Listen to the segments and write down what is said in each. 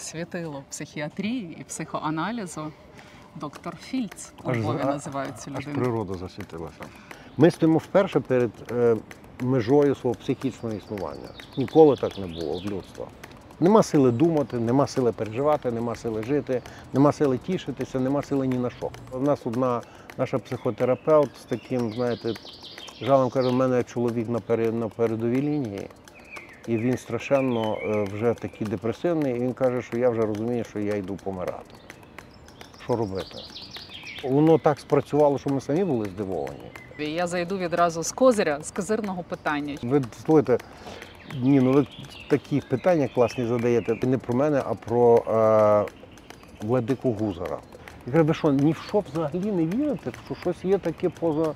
світило психіатрії і психоаналізу. Доктор Фільц у Львові за- називають цю Аж людину. природа засвітилася. Ми стоїмо вперше перед е, межою свого психічного існування. Ніколи так не було в людства. Нема сили думати, нема сили переживати, нема сили жити, нема сили тішитися, нема сили ні на що. У нас одна наша психотерапевт з таким, знаєте, жалем каже, в мене чоловік на передовій лінії, і він страшенно е, вже такий депресивний, і він каже, що я вже розумію, що я йду помирати. Що робити? Воно так спрацювало, що ми самі були здивовані. Я зайду відразу з козиря, з козирного питання. Ви слухайте, ні, ну ви такі питання класні задаєте. Не про мене, а про е, Владику Гузара. Я кажу, ви що, ні в що взагалі не вірите, що щось є таке поза,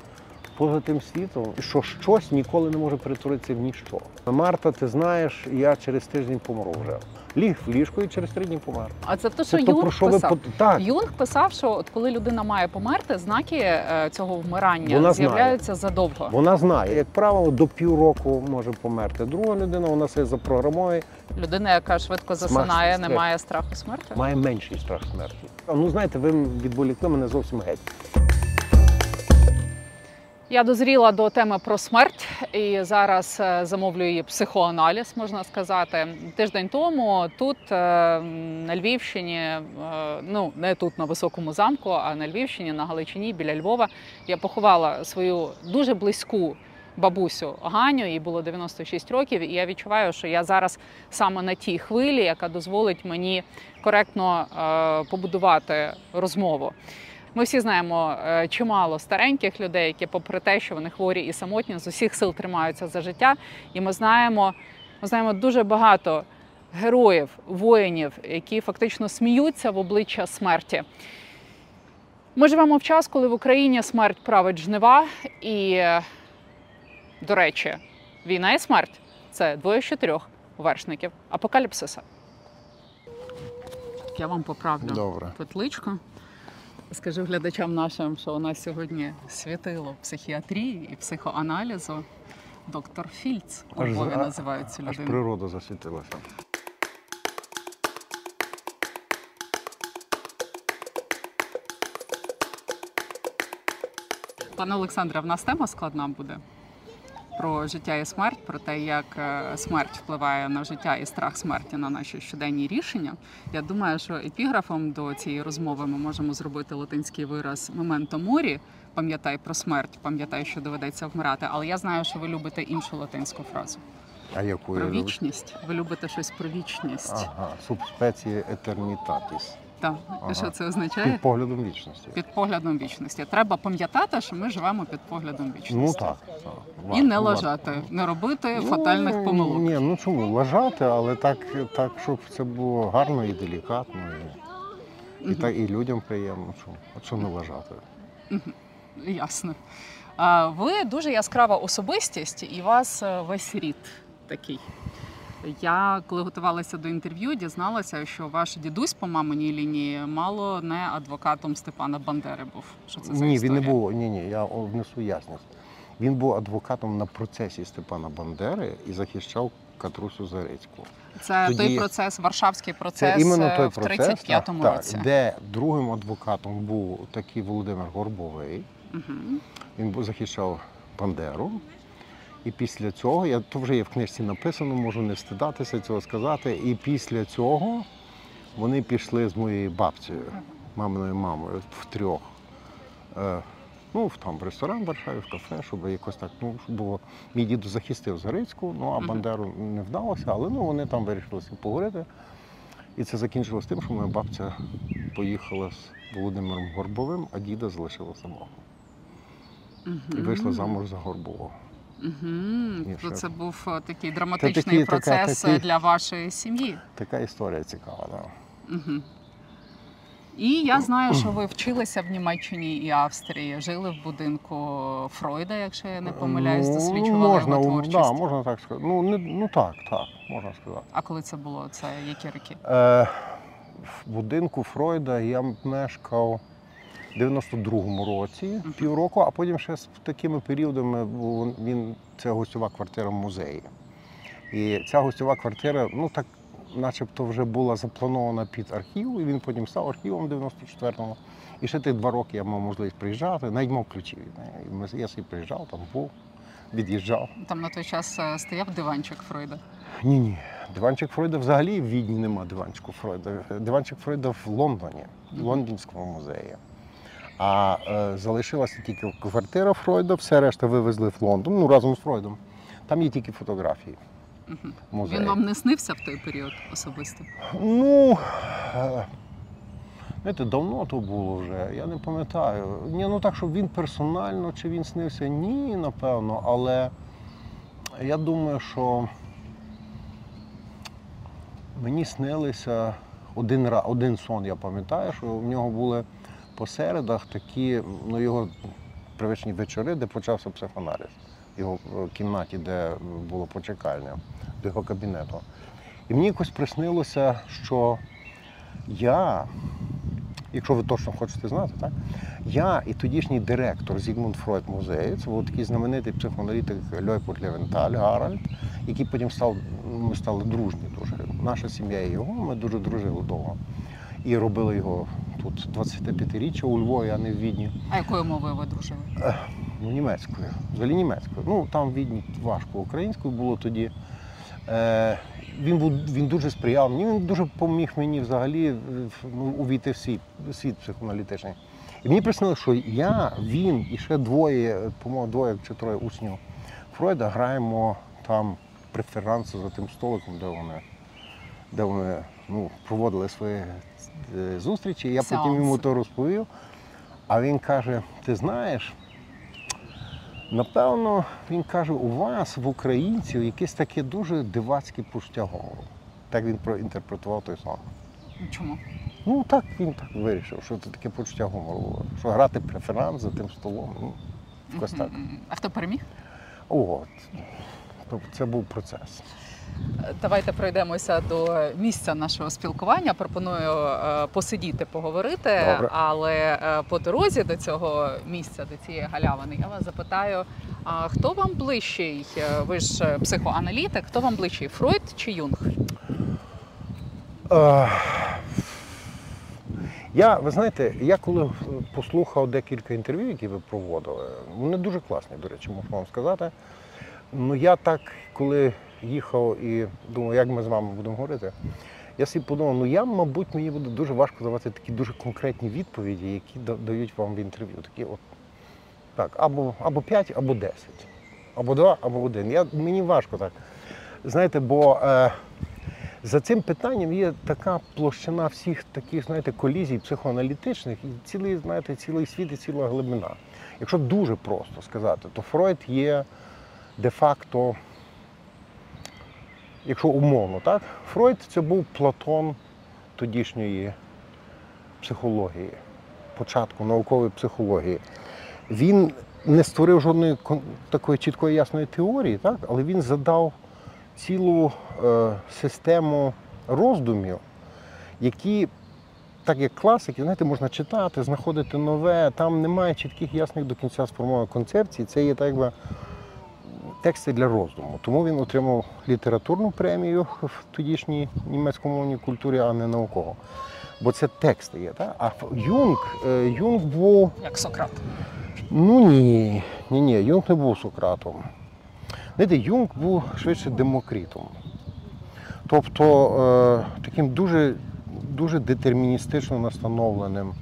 поза тим світом, що щось ніколи не може перетворитися в ніщо. Марта, ти знаєш, я через тиждень помру вже. Ліг в ліжко і через три дні помер. А це те, що Це то, Юнг що писав. по- так. Юнг писав, що от коли людина має померти, знаки е, цього вмирання Вона знає. з'являються задовго. Вона знає, як правило, до півроку може померти. Друга людина, вона себе запрограмує, Людина, яка швидко засинає, не має страху смерті. має менший страх смерті. Ну знаєте, ви відволікли мене зовсім геть. Я дозріла до теми про смерть і зараз е, замовлю її психоаналіз, можна сказати. Тиждень тому тут е, на Львівщині, е, ну не тут на високому замку, а на Львівщині, на Галичині, біля Львова, я поховала свою дуже близьку. Бабусю Ганю, їй було 96 років, і я відчуваю, що я зараз саме на тій хвилі, яка дозволить мені коректно побудувати розмову. Ми всі знаємо е, чимало стареньких людей, які, попри те, що вони хворі і самотні, з усіх сил тримаються за життя. І ми знаємо, ми знаємо дуже багато героїв, воїнів, які фактично сміються в обличчя смерті. Ми живемо в час, коли в Україні смерть править жнива, і, до речі, війна і смерть це двоє з чотирьох вершників апокаліпсиса. Я вам поправлю Добре. петличку. Скажу глядачам нашим, що у нас сьогодні світило психіатрії і психоаналізу. Доктор Фільц у Аж Львові називають цю Аж людину. природа засвітилася. Пане Олександре, в нас тема складна буде про життя і смерть, про те, як е, смерть впливає на життя і страх смерті на наші щоденні рішення. Я думаю, що епіграфом до цієї розмови ми можемо зробити латинський вираз «Memento mori», пам'ятай про смерть, пам'ятай, що доведеться вмирати. Але я знаю, що ви любите іншу латинську фразу А яку про вічність. Ви любите щось про вічність. Ага, субспеція етернітатіс. Так. Ага. Що це означає? Під поглядом вічності. Під поглядом вічності. Треба пам'ятати, що ми живемо під поглядом вічності. Ну так. так. І не варто. не робити Ну, фатальних помилок. Ні, ну чому лажати, але так, так, щоб це було гарно і делікатно, і, і, так, і людям приємно. Чому? А чому не лажати? Ясно. А ви дуже яскрава особистість, і у вас е, весь рід такий. Я, коли готувалася до інтерв'ю, дізналася, що ваш дідусь по маминій лінії мало не адвокатом Степана Бандери був. Що це за ні, історія? він не був. Ні, ні, я внесу ясність. Він був адвокатом на процесі Степана Бандери і захищав Катрусю Зарицьку. Це Тоді- той процес, Варшавський процес Це іменно е, той в процес, 35-му так, році. Так, де другим адвокатом був такий Володимир Горбовий. Мгм. Він захищав Бандеру. І після цього, я то вже є в книжці написано, можу не встидатися цього сказати. І після цього вони пішли з моєю бабцею, маминою мамою, втрьох. Е, ну, в там в ресторан в Варшаві, в кафе, щоб якось так, ну, було. Мій діду захистив Зарицьку, ну а Бандеру не вдалося, але ну, вони там вирішили поговорити. І це закінчилось тим, що моя бабця поїхала з Володимиром Горбовим, а діда залишила самого. І вийшла замуж за Горбового. Угу. То ще- це був е, такий драматичний такий- така- процес е, для вашої сім'ї. Така історія цікава, так. Угу. І я знаю, що ви вчилися в Німеччині і Австрії, жили в будинку Фройда, якщо я не помиляюсь, Ну, досліджували можна, його творчість. да, можна так сказати. Ну, не, ну так, так, можна сказати. А коли це було? Це які роки? Е, в будинку Фройда я мешкав 92-му році, півроку, а потім ще з такими періодами він це гостьова квартира в музеї. І ця гостьова квартира, ну так начебто вже була запланована під архів, і він потім став архівом 94-му. І ще тих два роки я мав можливість приїжджати, навіть мав ключі від неї. Я собі приїжджав, там був, від'їжджав. Там на той час е, стояв диванчик Фройда. Ні, ні. Диванчик Фройда взагалі в Відні нема диванчику Фройда. Диванчик Фройда в Лондоні, в Лондонському музеї. А е, залишилася тільки квартира Фройда, все решта вивезли в Лондон, ну разом з Фройдом. Там є тільки фотографії. Музеї. Він вам не снився в той період особисто? Ну, е, знаєте, давно то було вже, я не пам'ятаю. Ні, ну так, щоб він персонально чи він снився, ні, напевно, але я думаю, що мені снилися один, один сон, я пам'ятаю, що в нього були по середах такі, ну, його привичні вечори, де почався психоаналіз. В його е, кімнаті, де було почекальня, до його кабінету. І мені якось приснилося, що я, якщо ви точно хочете знати, так? Я і тодішній директор Зігмунд Фройд музею, це був такий знаменитий психоаналітик Льойпут Левенталь Гаральд, який потім став, ми стали дружні дуже. Наша сім'я і його, ми дуже дружили довго. І робили його тут 25-річчя у Львові, а не в Відні. А якою мовою ви дружили? Ну, німецькою. Взагалі німецькою. Ну, там в Відні важко українською було тоді. Е, він, був, він дуже сприяв мені, він дуже допоміг мені взагалі е, ну, увійти в світ, в світ психоаналітичний. І мені приснилося, що я, він і ще двоє, по-моєму, двоє чи троє учнів Фройда граємо там преферанси за тим столиком, де вони, де вони ну, проводили свої е, зустрічі. Я потім йому то розповів. А він каже: ти знаєш, напевно, він каже, у вас, в українців, якесь таке дуже дивацьке почуття гумору. Так він проінтерпретував той сон. Чому? Ну так він так вирішив, що це таке почуття гумору було. Що грати преферанс за тим столом. Ну, якось так. А хто переміг? От. Тобто це був процес. Давайте пройдемося до місця нашого спілкування. Пропоную е, посидіти, поговорити, Добре. але е, по дорозі до цього місця, до цієї галявини, я вас запитаю: а хто вам ближчий? Е, Ви ж психоаналітик, хто вам ближчий? Фройд чи Юнг? Я, ви знаєте, я коли послухав декілька інтерв'ю, які ви проводили, вони дуже класні, до речі, можу вам сказати. Ну я так, коли їхав і думав, як ми з вами будемо говорити, я собі подумав, ну я, мабуть, мені буде дуже важко давати такі дуже конкретні відповіді, які дають вам в інтерв'ю. Такі от так, або, або 5, або 10, або 2, або 1. Я, мені важко так. Знаєте, бо е, за цим питанням є така площина всіх таких, знаєте, колізій психоаналітичних, і цілий, знаєте, цілий світ і ціла глибина. Якщо дуже просто сказати, то Фройд є де-факто, якщо умовно, так, Фройд це був Платон тодішньої психології, початку наукової психології. Він не створив жодної такої чіткої ясної теорії, так, але він задав цілу е, систему роздумів, які, так як класики, знаєте, можна читати, знаходити нове, там немає чітких, ясних до кінця сформованих концепцій. Це є так якби тексти для роздуму. Тому він отримав літературну премію в тодішній німецькомовній культурі, а не наукову. Бо це тексти є. Так? А Юнг, е, Юнг був. Як Сократ? Ну ні, ні, ні, Юнг не був Сократом. Знаєте, Юнг був швидше демокритом. Тобто е, таким дуже, дуже детерміністично настановленим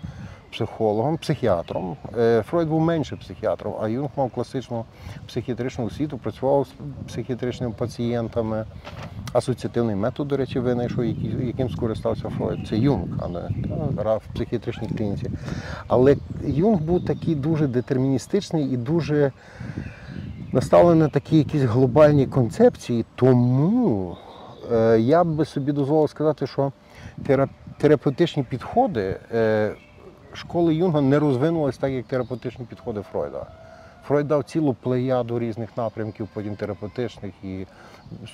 психологом, психіатром. Е, Фройд був менше психіатром, а Юнг мав класичну психіатричну освіту, працював з психіатричними пацієнтами. Асоціативний метод, до речі, винайшов, яким скористався Фройд. Це Юнг, а не в психіатричній клініці. Але Юнг був такий дуже детерміністичний і дуже наставлений на такі якісь глобальні концепції. Тому е, я би собі дозволив сказати, що терапевтичні підходи е, школи Юнга не розвинулись так, як терапевтичні підходи Фройда. Фройд дав цілу плеяду різних напрямків, потім терапевтичних і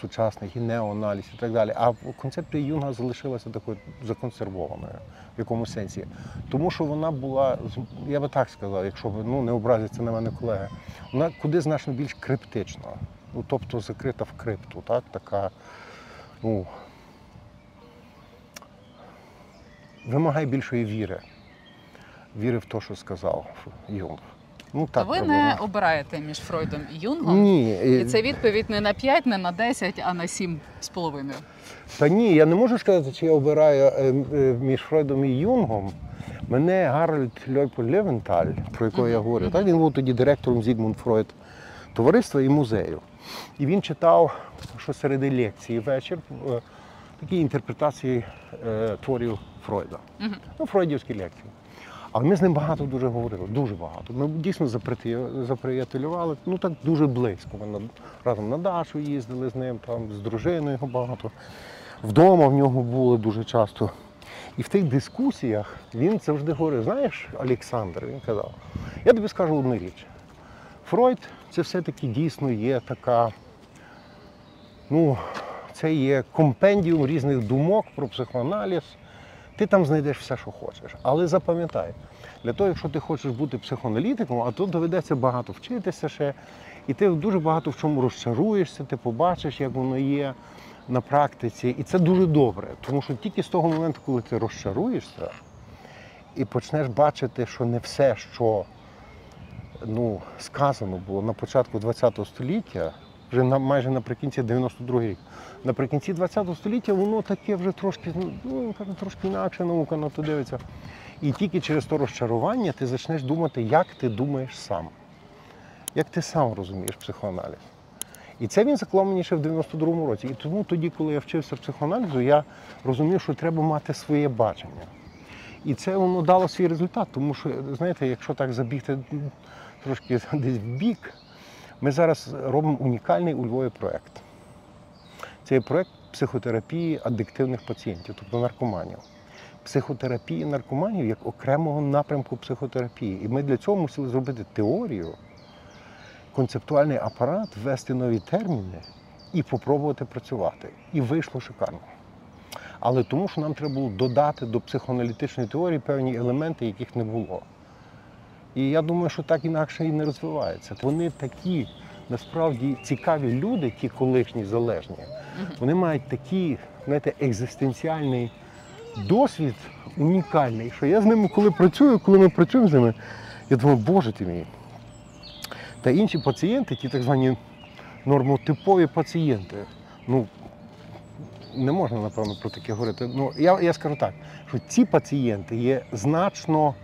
сучасних, і неоаналіз, і так далі. А концепція Юнга залишилася такою законсервованою в якомусь сенсі. Тому що вона була, я би так сказав, якщо ви ну, не образяться на мене колеги, вона куди значно більш криптична. Ну, тобто закрита в крипту, так? така, ну, вимагає більшої віри. Віри в те, що сказав Юнг. Ну, так, ви не обираєте між Фройдом і Юнгом. Ні, І це відповідь не на 5, не на 10, а на 7 з половиною. Та ні, я не можу сказати, чи я обираю е, е, між Фройдом і Юнгом. Мене Гарольд Леопольд-Левенталь, про якого я Мгм, говорю, мгм. так, він був тоді директором Зігмунд Фройд товариства і музею. І він читав, що середи лекції вечір е, такі інтерпретації е, творів Фройда. Мгм. Ну, фройдівські лекції. Але ми з ним багато дуже говорили, дуже багато. Ми дійсно заприятелювали, ну так дуже близько. Ми разом на дачу їздили з ним, там, з дружиною його багато. Вдома в нього були дуже часто. І в тих дискусіях він завжди говорив: знаєш, Олександр, він казав, я тобі скажу одну річ. Фройд це все-таки дійсно є така, ну, це є компендіум різних думок про психоаналіз. Ти там знайдеш все, що хочеш. Але запам'ятай, для того, якщо ти хочеш бути психоаналітиком, а тут доведеться багато вчитися ще, і ти дуже багато в чому розчаруєшся, ти побачиш, як воно є на практиці. І це дуже добре, тому що тільки з того моменту, коли ти розчаруєшся і почнеш бачити, що не все, що ну, сказано було на початку ХХ століття, вже на, майже наприкінці 92 рік. Наприкінці ХХ століття воно таке вже трошки, ну, трошки інакше наука на то дивиться. І тільки через то розчарування ти почнеш думати, як ти думаєш сам, як ти сам розумієш психоаналіз. І це він заклав мені ще в 92-му році. І тому тоді, коли я вчився психоаналізу, я розумів, що треба мати своє бачення. І це воно дало свій результат, тому що, знаєте, якщо так забігти трошки десь в бік, ми зараз робимо унікальний у Львові проєкт. Це є проєкт психотерапії адиктивних пацієнтів, тобто наркоманів. Психотерапії наркоманів як окремого напрямку психотерапії. І ми для цього мусили зробити теорію, концептуальний апарат, ввести нові терміни і попробувати працювати. І вийшло шикарно. Але тому, що нам треба було додати до психоаналітичної теорії певні елементи, яких не було. І я думаю, що так інакше і не розвивається. Вони такі насправді цікаві люди, ті колишні залежні. Вони мають такий, знаєте, екзистенціальний досвід унікальний, що я з ними, коли працюю, коли ми працюємо з ними, я думаю, боже ти мій. Та інші пацієнти, ті так звані нормотипові пацієнти, ну не можна, напевно, про таке говорити. Ну, я, я скажу так, що ці пацієнти є значно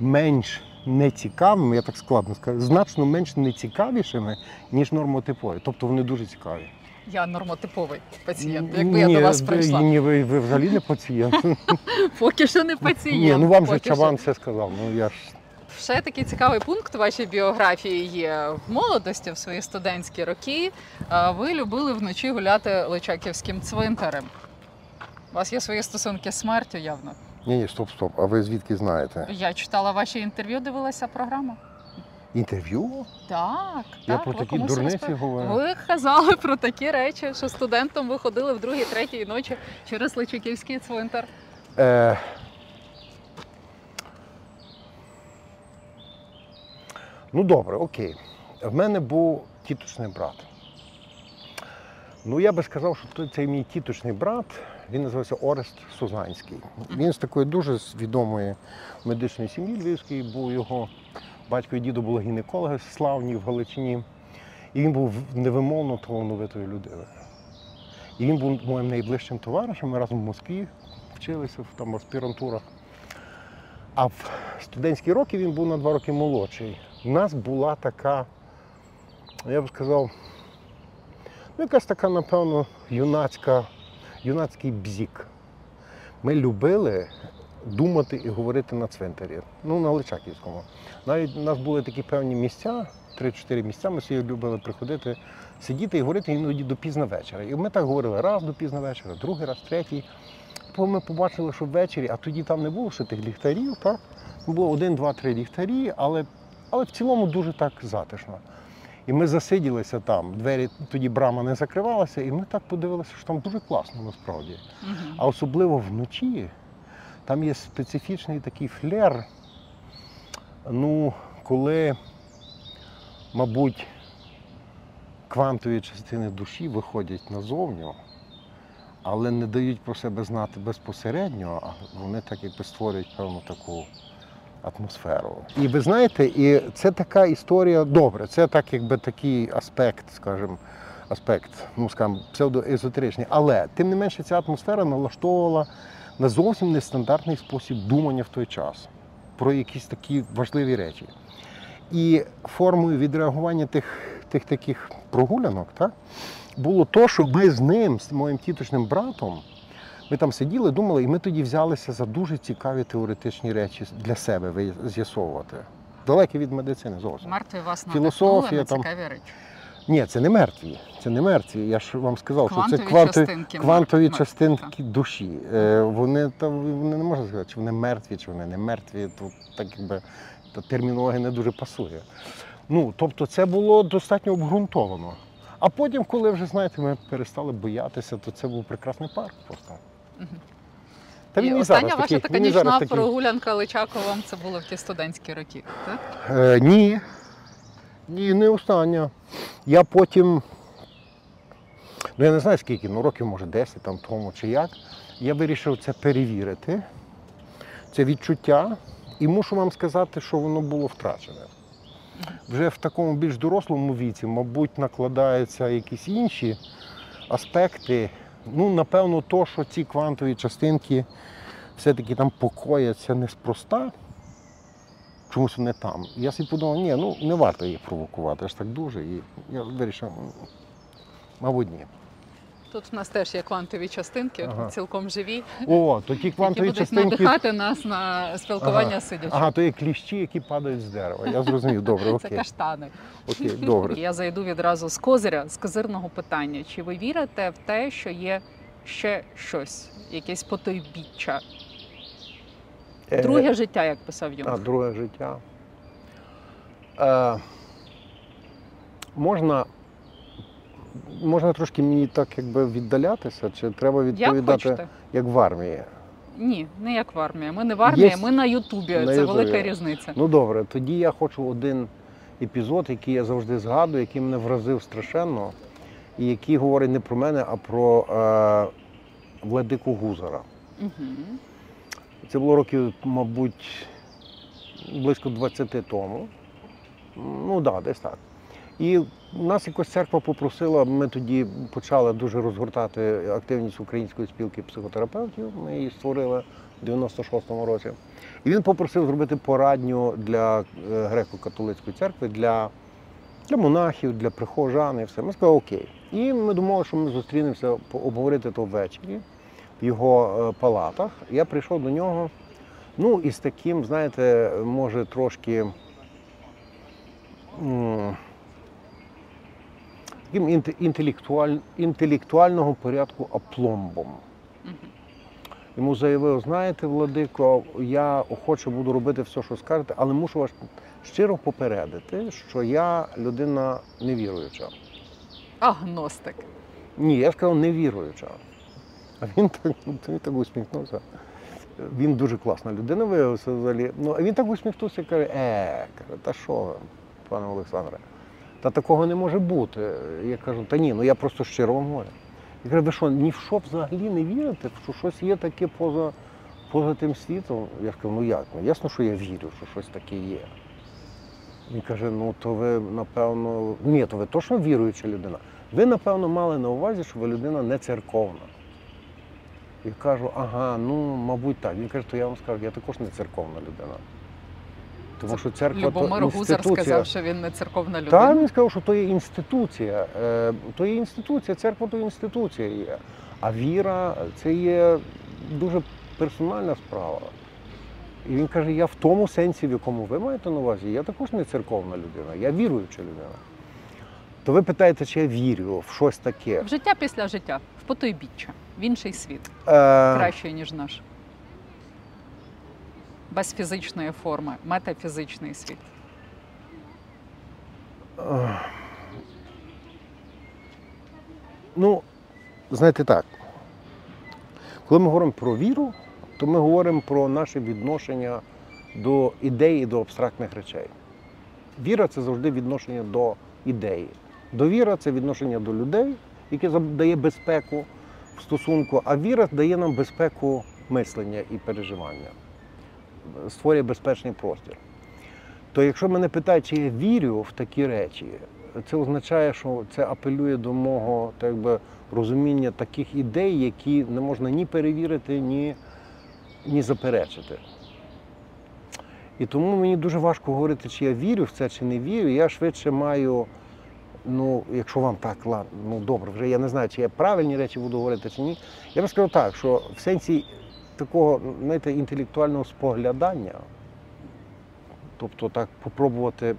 менш нецікавими, я так складно скажу, значно менш нецікавішими, ніж нормотипові. Тобто вони дуже цікаві. Я нормотиповий пацієнт, якби я до вас прийшла. Ні, ви, ви взагалі не пацієнт. Поки що не пацієнт. Ні, ну вам же що. Все сказав. Ну я ж Ще такий цікавий пункт у вашій біографії є в молодості, в свої студентські роки. е, Ви любили вночі гуляти Личаківським цвинтарем. У вас є свої стосунки з смертю явно. Ні, ні, стоп, стоп. А ви звідки знаєте? Я читала ваші інтерв'ю, дивилася програму. Інтерв'ю? Так, Я так, про ви такі комусь дурниці розпов- говорю. Ви казали про такі речі, що студентом ви ходили в другій, третій ночі через Личаківський цвинтар. Е... Ну добре, окей. В мене був тіточний брат. Ну, я би сказав, що цей мій тіточний брат, він називався Орест Сузанський. Він з такої дуже відомої медичної сім'ї львівської, був його батько і дідо були гінекологи славні в Галичині. І він був невимовно талановитою людиною. І він був моїм найближчим товаришем. Ми разом в Москві вчилися в там аспірантурах. А в студентські роки він був на два роки молодший. У нас була така, я б сказав, ну, якась така, напевно, юнацька, юнацький бзік. Ми любили думати і говорити на цвинтарі, ну, на Личаківському. Навіть у нас були такі певні місця, 3-4 місця, ми собі любили приходити, сидіти і говорити іноді до пізна вечора. І ми так говорили раз до пізна вечора, другий раз, третій. Ми побачили, що ввечері, а тоді там не було ще тих ліхтарів, так? Було один, два, три ліхтарі, але, але в цілому дуже так затишно. І ми засиділися там, двері тоді брама не закривалася, і ми так подивилися, що там дуже класно насправді. А особливо вночі там є специфічний такий флер. Ну, коли, мабуть, квантові частини душі виходять назовню, але не дають про себе знати безпосередньо, а вони так якби створюють певну таку атмосферу. І ви знаєте, і це така історія, добре, це так якби такий аспект, скажімо, аспект, ну скажімо, псевдоезотеричний. Але тим не менше ця атмосфера налаштовувала на зовсім нестандартний спосіб думання в той час про якісь такі важливі речі. І формою відреагування тих, тих таких прогулянок так, було то, що ми з ним, з моїм тіточним братом, ми там сиділи, думали, і ми тоді взялися за дуже цікаві теоретичні речі для себе з'ясовувати. Далекі від медицини зовсім. Мертві вас Філософія на там. цікаві речі. Ні, це не мертві. Це не мертві. Я ж вам сказав, що це квантові, частинки квантові мертві, частинки душі. Е, вони там вони не можна сказати, чи вони мертві, чи вони не мертві. Тут так якби термінологія не дуже пасує. Ну, тобто, це було достатньо обґрунтовано. А потім, коли вже знаєте, ми перестали боятися, то це був прекрасний парк просто. Та і він і остання зараз ваша такий, така він і зараз нічна такий. прогулянка Личаковом це було в ті студентські роки. Так? Е, ні. Ні, не остання. Я потім, ну я не знаю скільки, ну років, може 10 там тому чи як. Я вирішив це перевірити, це відчуття, і мушу вам сказати, що воно було втрачене. Вже в такому більш дорослому віці, мабуть, накладаються якісь інші аспекти. Ну, напевно, то, що ці квантові частинки все-таки там покояться неспроста, чомусь вони там. Я собі подумав, ні, ну не варто їх провокувати аж так дуже. І я вирішив, мабуть, ні. Тут в нас теж є квантові частинки, Ага. цілком живі, О, то ті які квантові будуть частинки. надихати нас на спілкування Ага. сидячи. Ага, то є кліщі, які падають з дерева. Я зрозумів, добре, Це окей. каштани. Окей, добре. Я зайду відразу з козиря, з козирного питання. Чи ви вірите в те, що є ще щось, якесь потойбіччя? Е, Друге життя, як писав А, друге життя. Е, можна, можна трошки мені так якби віддалятися, чи треба відповідати хочете? як в армії? Ні, не як в армії. Ми не в армії, Є- ми на Ютубі. на Це Ютубі. велика різниця. Ну добре, тоді я хочу один епізод, який я завжди згадую, який мене вразив страшенно, і який говорить не про мене, а про е, владику Гузара. Угу. Це було років, мабуть, близько 20 тому. Ну так, да, десь так. І нас якось церква попросила, ми тоді почали дуже розгортати активність української спілки психотерапевтів. Ми її створили в 96-му році. І він попросив зробити порадню для е, греко-католицької церкви, для, для монахів, для прихожан і все. Ми сказали окей. І ми думали, що ми зустрінемося обговорити то ввечері в його е, палатах. Я прийшов до нього. Ну, і з таким, знаєте, може трошки таким інтелектуаль, інтелектуального порядку апломбом. Йому заявив, знаєте, Владико, я охоче буду робити все, що скажете, але мушу вас щиро попередити, що я людина невіруюча. Агностик. Ні, я сказав невіруюча. А він так, він так усміхнувся. Він дуже класна людина виявився взагалі. Ну, а він так усміхнувся і каже, е, каже, та що, пане Олександре, та такого не може бути. Я кажу, та ні, ну я просто щиро вам говорю. Я кажу, ви що, ні в що взагалі не вірите, що щось є таке поза, поза тим світом? Я кажу, ну як? Ну ясно, що я вірю, що щось таке є. Він каже, ну то ви, напевно, ні, то ви точно віруюча людина. Ви, напевно, мали на увазі, що ви людина не церковна. І кажу, ага, ну, мабуть, так. Він каже, то я вам скажу, я також не церковна людина. Тому що церква Любомир то Гузар сказав, що він не церковна людина. Так, він сказав, що то є інституція. Е, То є інституція, церква то інституція є. А віра це є дуже персональна справа. І він каже, я в тому сенсі, в якому ви маєте на увазі, я також не церковна людина, я віруюча людина. То ви питаєте, чи я вірю в щось таке? В життя після життя, в потойбіччя, в інший світ, Е, кращий, ніж наш. Без фізичної форми, метафізичний світ. Ну, знаєте так. Коли ми говоримо про віру, то ми говоримо про наше відношення до ідеї, до абстрактних речей. Віра це завжди відношення до ідеї. Довіра це відношення до людей, яке дає безпеку. в стосунку, а віра дає нам безпеку мислення і переживання, створює безпечний простір. То якщо мене питають, чи я вірю в такі речі, це означає, що це апелює до мого так би, розуміння таких ідей, які не можна ні перевірити, ні, ні заперечити. І тому мені дуже важко говорити, чи я вірю в це, чи не вірю. Я швидше маю, ну, якщо вам так, ну добре, вже я не знаю, чи я правильні речі буду говорити, чи ні. Я би сказав так, що в сенсі такого, знаєте, інтелектуального споглядання, тобто так попробувати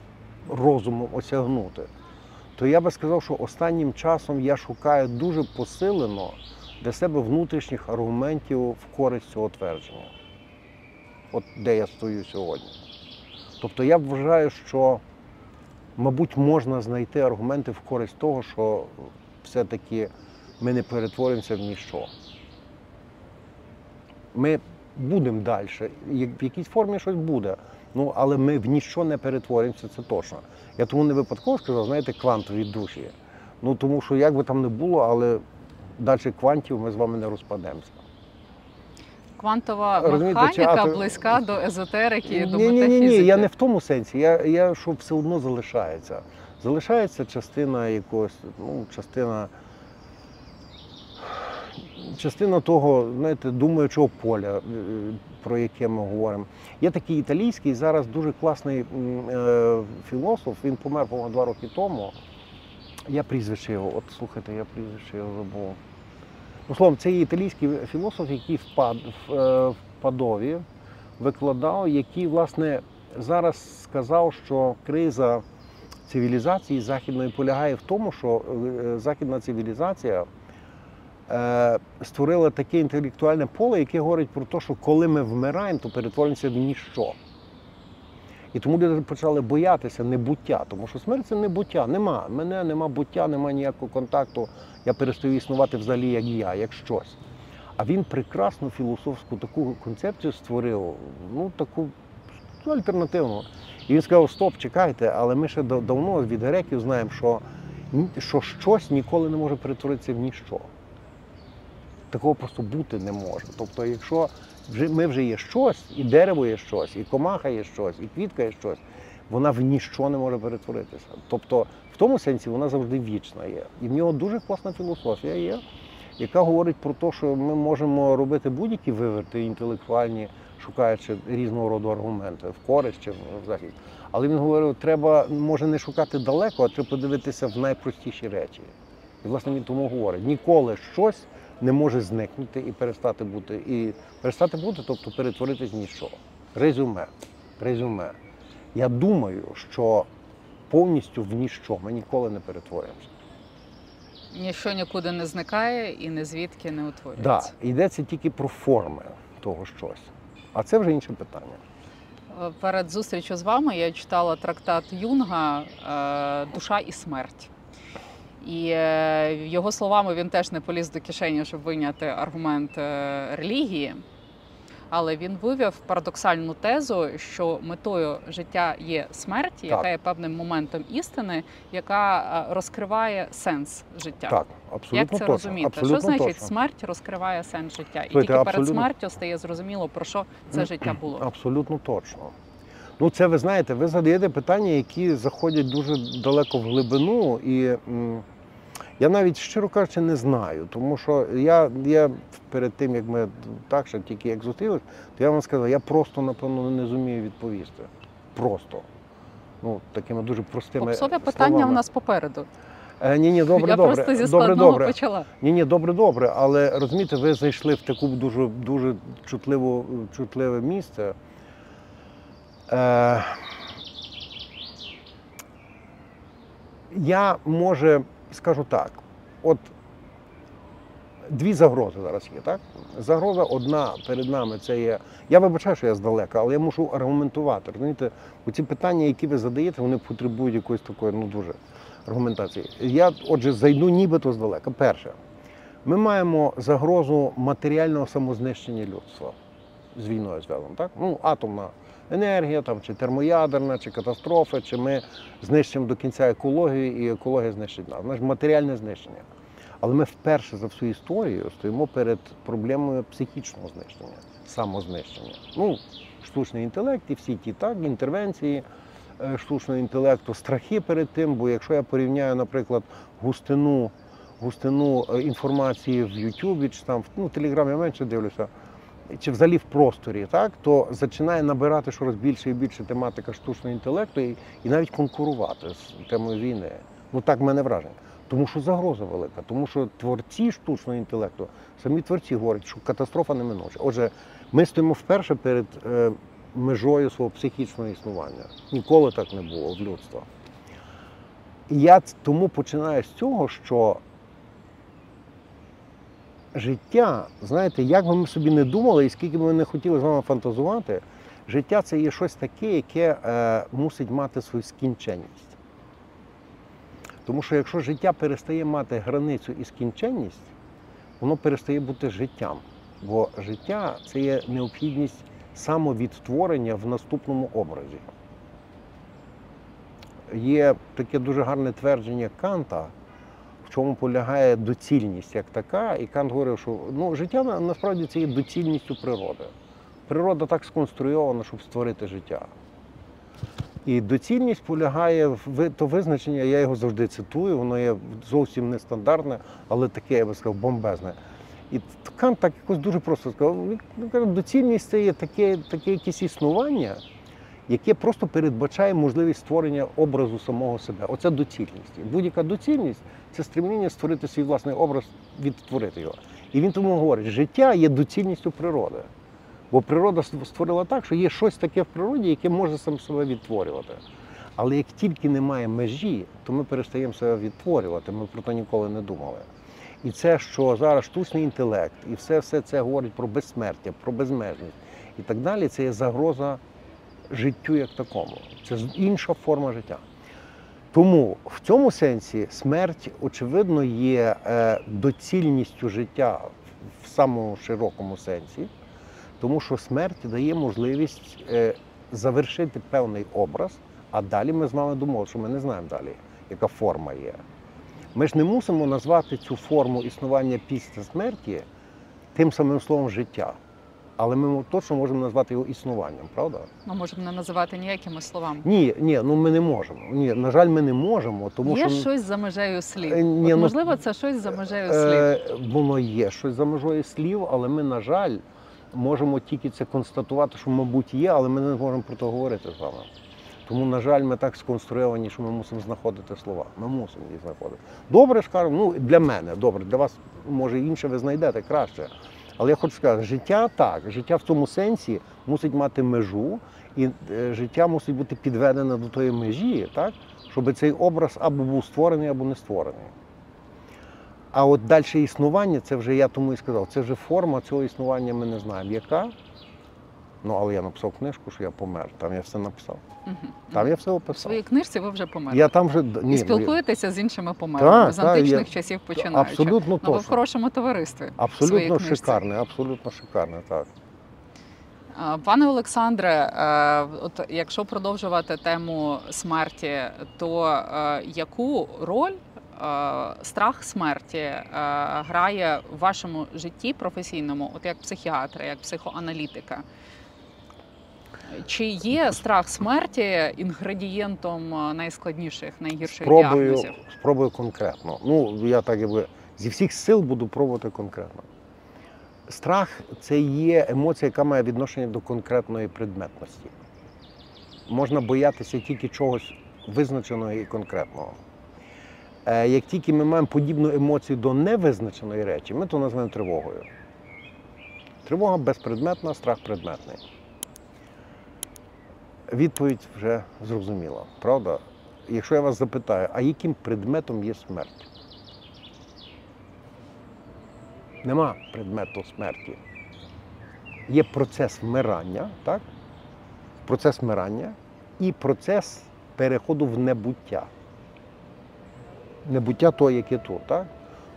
розумом осягнути, то я би сказав, що останнім часом я шукаю дуже посилено для себе внутрішніх аргументів в користь цього твердження. От де я стою сьогодні. Тобто я вважаю, що, мабуть, можна знайти аргументи в користь того, що все-таки ми не перетворимося в ніщо. Ми будемо далі. В якійсь формі щось буде. Ну, але ми в ніщо не перетворимося, це точно. Я тому не випадково сказав, знаєте, квантові душі. Ну тому що як би там не було, але далі квантів ми з вами не розпадемося. Квантова Розумієте, механіка чи близька до езотерики, до ні, ні, ні, ні, я не в тому сенсі. Я, я що все одно залишається. Залишається частина якогось, ну, частина. Частина того, знаєте, думаючого поля, е, про яке ми говоримо. Є такий італійський зараз дуже класний е, філософ, він помер, по-моєму, два роки тому. Я прізвище його, от слухайте, я прізвище його забув. Ну, словом, це є італійський філософ, який в, Пад, в, е, в Падові викладав, який, власне, зараз сказав, що криза цивілізації західної полягає в тому, що західна цивілізація створила таке інтелектуальне поле, яке говорить про те, що коли ми вмираємо, то перетворимося в ніщо. І тому люди почали боятися небуття, тому що смерть це небуття. Нема. Мене нема буття, нема ніякого контакту. Я перестаю існувати взагалі як я, як щось. А він прекрасну філософську таку концепцію створив, ну таку ну, альтернативну. І він сказав: стоп, чекайте, але ми ще давно від греків знаємо, що, що щось ніколи не може перетворитися в ніщо. Такого просто бути не може. Тобто, якщо вже ми вже є щось, і дерево є щось, і комаха є щось, і квітка є щось, вона в ніщо не може перетворитися. Тобто, в тому сенсі вона завжди вічна є. І в нього дуже класна філософія є, яка говорить про те, що ми можемо робити будь-які виверти інтелектуальні, шукаючи різного роду аргументи в користь чи в захід. Але він говорив, треба може не шукати далеко, а треба подивитися в найпростіші речі. І власне він тому говорить: ніколи щось не може зникнути і перестати бути. І перестати бути, тобто перетворитись ніщо. Резюме. Резюме. Я думаю, що повністю в ніщо ми ніколи не перетворимося. Ніщо нікуди не зникає і не звідки не Да, утворюється. йдеться тільки про форми того щось. А це вже інше питання. Перед зустрічю з вами я читала трактат Юнга е, Душа і смерть. І е, його словами він теж не поліз до кишені, щоб вийняти аргумент е, релігії. Але він вивів парадоксальну тезу, що метою життя є смерть, яка є певним моментом істини, яка е, розкриває сенс життя. Так, абсолютно Як це точно. розуміти? Абсолютно що значить точно. смерть розкриває сенс життя? І Слухайте, тільки перед смертю стає зрозуміло, про що це життя було. Абсолютно точно. Ну, це ви знаєте, ви задаєте питання, які заходять дуже далеко в глибину, і м, я навіть щиро кажучи не знаю, тому що я, я перед тим, як ми так ще тільки як зустрілись, то я вам сказав, я просто напевно не зумію відповісти. Просто. Ну, такими дуже простими Попсове питання словами. у нас попереду. Е, ні, ні, добре, я добре. просто зі добре, добре. почала. Ні, ні, добре, добре, але розумієте, ви зайшли в таку дуже, дуже чутливу, чутливе місце. Е, я може скажу так: от дві загрози зараз є, так? Загроза одна перед нами це є. Я вибачаю, що я здалека, але я мушу аргументувати. Розумієте, оці питання, які ви задаєте, вони потребують якоїсь такої, ну дуже аргументації. Я, отже, зайду нібито здалека. Перше, ми маємо загрозу матеріального самознищення людства з війною зв'язано, так? Ну, атомна енергія, там, чи термоядерна, чи катастрофи, чи ми знищимо до кінця екологію, і екологія знищить нас. Значить, матеріальне знищення. Але ми вперше за всю історію стоїмо перед проблемою психічного знищення, самознищення. Ну, штучний інтелект і всі ті так, інтервенції е, штучного інтелекту, страхи перед тим. Бо якщо я порівняю, наприклад, густину, густину е, інформації в Ютубі чи там в ну, Телеграмі я менше дивлюся, чи взагалі в просторі, так, то починає набирати щораз більше і більше тематика штучного інтелекту і, і навіть конкурувати з темою війни. Ну так в мене враження. Тому що загроза велика, тому що творці штучного інтелекту, самі творці говорять, що катастрофа неминуча. Отже, ми стоїмо вперше перед е, межою свого психічного існування. Ніколи так не було в людства. І я тому починаю з цього, що життя, знаєте, як би ми собі не думали, і скільки би ми не хотіли з вами фантазувати, життя це є щось таке, яке е, мусить мати свою скінченність. Тому що якщо життя перестає мати границю і скінченність, воно перестає бути життям. Бо життя це є необхідність самовідтворення в наступному образі. Є таке дуже гарне твердження Канта, чому полягає доцільність як така. І Кант говорив, що ну, життя насправді це є доцільністю природи. Природа так сконструйована, щоб створити життя. І доцільність полягає в то визначення, я його завжди цитую, воно є зовсім нестандартне, але таке, я би сказав, бомбезне. І Кант так якось дуже просто сказав. Доцільність це є таке, таке якесь існування, яке просто передбачає можливість створення образу самого себе. Оце доцільність. Будь-яка доцільність це стремління створити свій власний образ, відтворити його. І він тому говорить, життя є доцільністю природи. Бо природа створила так, що є щось таке в природі, яке може сам себе відтворювати. Але як тільки немає межі, то ми перестаємо себе відтворювати. Ми про це ніколи не думали. І це, що зараз штучний інтелект, і все, все це говорить про безсмертя, про безмежність і так далі, це є загроза життю як такому. Це інша форма життя. Тому в цьому сенсі смерть, очевидно, є е, доцільністю життя в самому широкому сенсі, тому що смерть дає можливість е, завершити певний образ, а далі ми з вами думали, що ми не знаємо далі, яка форма є. Ми ж не мусимо назвати цю форму існування після смерті тим самим словом життя. Але ми точно можемо назвати його існуванням, правда? Ми можемо не називати ніякими словами. Ні, ні, ну ми не можемо. Ні, на жаль, ми не можемо, тому Є що щось за межею слів. Е, ні, От, ну, можливо, це щось за межею слів. е, воно є щось за межою слів, але ми, на жаль, можемо тільки це констатувати, що, мабуть, є, але ми не можемо про це говорити з вами. Тому, на жаль, ми так сконструйовані, що ми мусимо знаходити слова. Ми мусимо їх знаходити. Добре, скажемо, ну для мене, добре, для вас може інше ви знайдете краще. Але я хочу сказати, життя так, життя в цьому сенсі мусить мати межу, і е, життя мусить бути підведене до тої межі, так, щоб цей образ або був створений, або не створений. А от далі існування, це вже я тому і сказав, це вже форма цього існування ми не знаємо. Яка? Ну, але я написав книжку, що я помер. Там я все написав. Мгм. Там я все В описав. своїй книжці ви вже померли. Я там вже ні, І ну, я- спілкуєтеся з іншими померлими, з античних я- часів починаючи. абсолютно Ну, ви в хорошому товаристві. Абсолютно шикарне, абсолютно шикарне, так. Пане Олександре, е, от якщо продовжувати тему смерті, то е, яку роль е, страх смерті грає в вашому житті професійному, от як психіатра, як психоаналітика? Чи є страх смерті інгредієнтом е, найскладніших, найгірших Спробую, діагнозів? спробую конкретно. Ну, я так якби зі всіх сил буду пробувати конкретно. Страх це є емоція, яка має відношення до конкретної предметності. Можна боятися тільки чогось визначеного і конкретного. Е, Як тільки ми маємо подібну емоцію до невизначеної речі, ми то називаємо тривогою. Тривога безпредметна, страх предметний. Відповідь вже зрозуміла, правда? Якщо я вас запитаю, а яким предметом є смерть? Нема предмету смерті. Є процес вмирання, так? Процес вмирання і процес переходу в небуття. Небуття то, яке тут, так?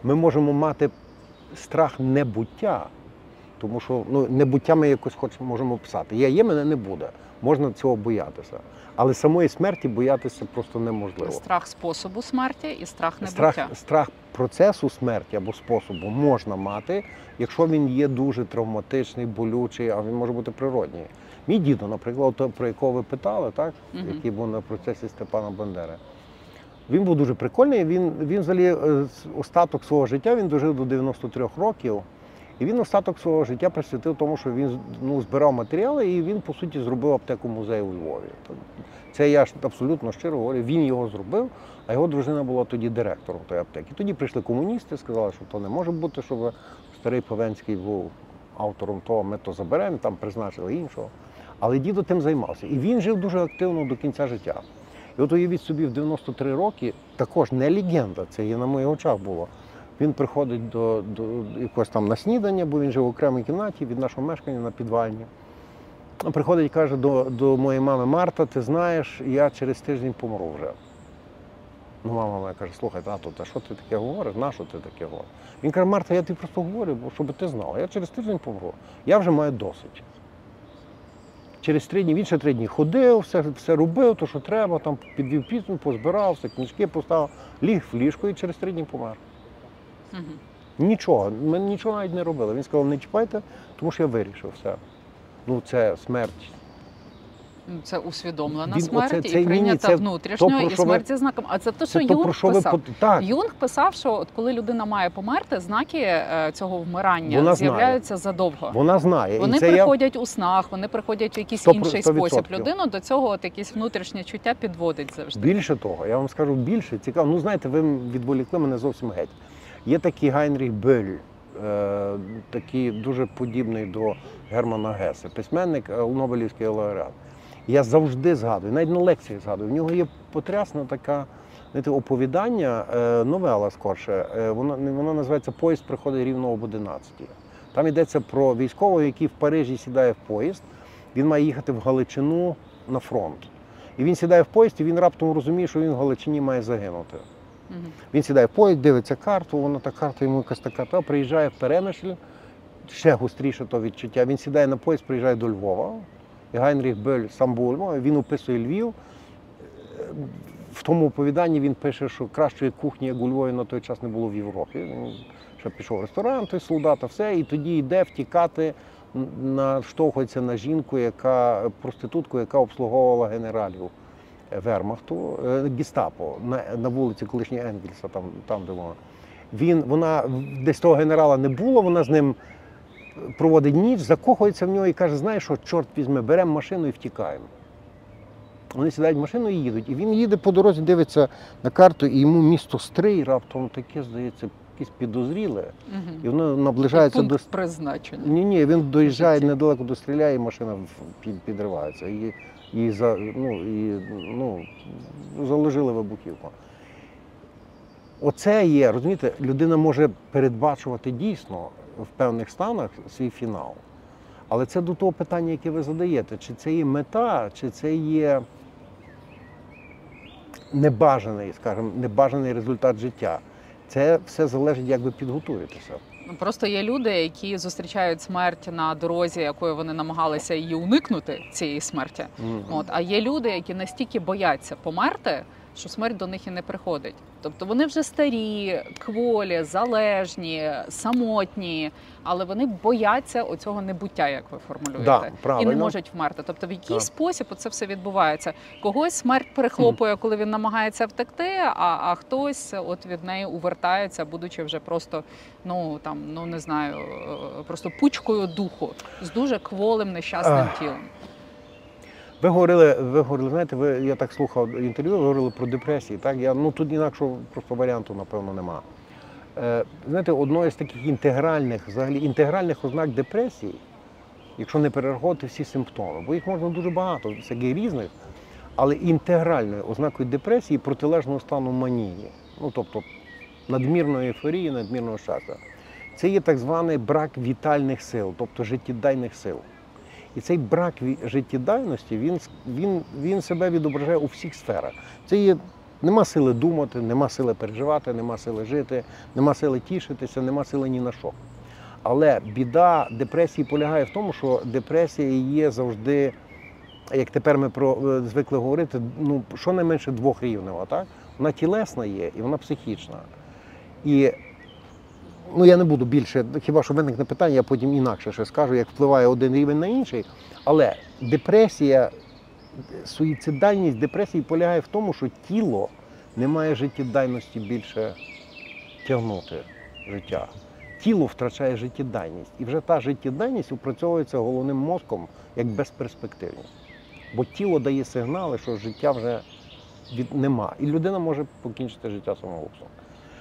Ми можемо мати страх небуття, Тому що ну, небуття ми якось хочемо можемо описати. Я є, мене не буде. Можна цього боятися. Але самої смерті боятися просто неможливо. Страх способу смерті і страх небуття. Страх, страх процесу смерті або способу можна мати, якщо він є дуже травматичний, болючий, а він може бути природній. Мій дідо, наприклад, про якого ви питали, так? Мгм. який був на процесі Степана Бандери. Він був дуже прикольний. Він, він взагалі е, остаток свого життя він дожив до 93 років. І він остаток свого життя присвятив тому, що він ну, збирав матеріали і він, по суті, зробив аптеку музею у Львові. Це я ж абсолютно щиро говорю. Він його зробив, а його дружина була тоді директором тої аптеки. Тоді прийшли комуністи, сказали, що то не може бути, щоб старий Павенський був автором того, ми то заберемо, там призначили іншого. Але дідо тим займався. І він жив дуже активно до кінця життя. І от уявіть собі, в 93 роки також не легенда, це є на моїх очах було. Він приходить до, до якогось там на снідання, бо він жив в окремій кімнаті від нашого мешкання на підвальні. Приходить і каже до, до моєї мами Марта, ти знаєш, я через тиждень помру вже. Ну, мама моя каже, слухай, тато, та що ти таке говориш? На що ти таке говориш? Він каже, Марта, я тобі просто говорю, бо щоб ти знала, я через тиждень помру. Я вже маю досить. Через три дні він ще три дні ходив, все, все робив, то що треба, там підвів пісню, позбирався, книжки поставив, ліг в ліжко і через три дні помер. Мгм. Нічого, ми нічого навіть не робили. Він сказав, не чіпайте, тому що я вирішив все. Ну, це смерть. Ну, Це усвідомлена Він- смерть оце- і це- ні, прийнята це внутрішньо, то, про і що ви- смерть зі знаком. А це те, що Це то, про Юнг що ви писав. пот- так. Юнг писав, що от коли людина має померти, знаки е, цього вмирання Вона знає. з'являються задовго. Вона знає. Вони і це приходять у снах, вони приходять в якийсь Сто про- інший сто спосіб. відсотків. Людину до цього от якесь внутрішнє чуття підводить завжди. Більше того, я вам скажу більше, цікаво. Ну, знаєте, ви відволікли мене зовсім геть. Є такий Гайнріх Бölь, е, такий дуже подібний до Германа Гесе, письменник, е, Нобелівський лауреат. Я завжди згадую, навіть на лекціях згадую. В нього є потрясна така знаєте, оповідання, е, новела скорше. Вона, вона називається Поїзд приходить рівно об 11. Там йдеться про військового, який в Парижі сідає в поїзд. Він має їхати в Галичину на фронт. І він сідає в поїзд, і він раптом розуміє, що він в Галичині має загинути. Мгм. Він сідає в поїзд, дивиться карту, вона та карта йому якась така, та приїжджає в Перемишль, ще гостріше то відчуття. Він сідає на поїзд, приїжджає до Львова. І Гайнріх Бölь Самбуль, він описує Львів. В тому оповіданні він пише, що кращої кухні, як у Львові на той час не було в Європі. Він ще пішов в ресторан, той солдата, все, і тоді йде втікати, наштовхується на жінку, яка проститутку, яка обслуговувала генералів Вермахту, е, гестапо на, на вулиці колишньої Енгельса, там, там де вона. Він, вона десь того генерала не було, вона з ним проводить ніч, закохується в нього і каже: знаєш що, чорт візьме, беремо машину і втікаємо. Вони сідають в машину і їдуть. І він їде по дорозі, дивиться на карту, і йому місто Стрий раптом таке, здається, якесь підозріле. Мгм. І воно наближається Пункт до. призначення. Ні, ні, він доїжджає недалеко до стріляє, і машина підривається. І, і, за, ну, і ну, заложили вибухівку. Оце є, розумієте, людина може передбачувати дійсно в певних станах свій фінал. Але це до того питання, яке ви задаєте, чи це є мета, чи це є небажаний, скажімо, небажаний результат життя. Це все залежить, як ви підготуєтеся. Просто є люди, які зустрічають смерть на дорозі, якою вони намагалися її уникнути цієї смерті. Мгм. От а є люди, які настільки бояться померти, що смерть до них і не приходить. Тобто вони вже старі, кволі, залежні, самотні, але вони бояться оцього небуття, як ви формулюєте, Да, і не можуть вмерти. Тобто, в який Так. спосіб це все відбувається? Когось смерть перехлопує, коли він намагається втекти, а, а хтось от від неї увертається, будучи вже просто ну там ну не знаю, е, просто пучкою духу з дуже кволим нещасним тілом. Ви говорили, ви говорили, знаєте, ви я так слухав інтерв'ю, ви говорили про депресії. Так я ну тут інакшого просто варіанту, напевно, нема. Е, знаєте, одною з таких інтегральних, взагалі інтегральних ознак депресії, якщо не перераховувати всі симптоми, бо їх можна дуже багато, всяких різних, але інтегральною ознакою депресії протилежного стану манії, ну тобто надмірної ейфорії, надмірного щастя, це є так званий брак вітальних сил, тобто життєдайних сил. І цей брак життєдайності він, він, він себе відображає у всіх сферах. Це є нема сили думати, нема сили переживати, нема сили жити, нема сили тішитися, нема сили ні на що. Але біда депресії полягає в тому, що депресія є завжди, як тепер ми про е, звикли говорити, ну щонайменше двохрівнева, так? Вона тілесна є і вона психічна. І ну я не буду більше, хіба що виникне питання, я потім інакше ще скажу, як впливає один рівень на інший. Але депресія, суїцидальність депресії полягає в тому, що тіло не має життєдайності більше тягнути життя. Тіло втрачає життєдайність. І вже та життєдайність опрацьовується головним мозком як безперспективність. Бо тіло дає сигнали, що життя вже від... нема. І людина може покінчити життя самогубством.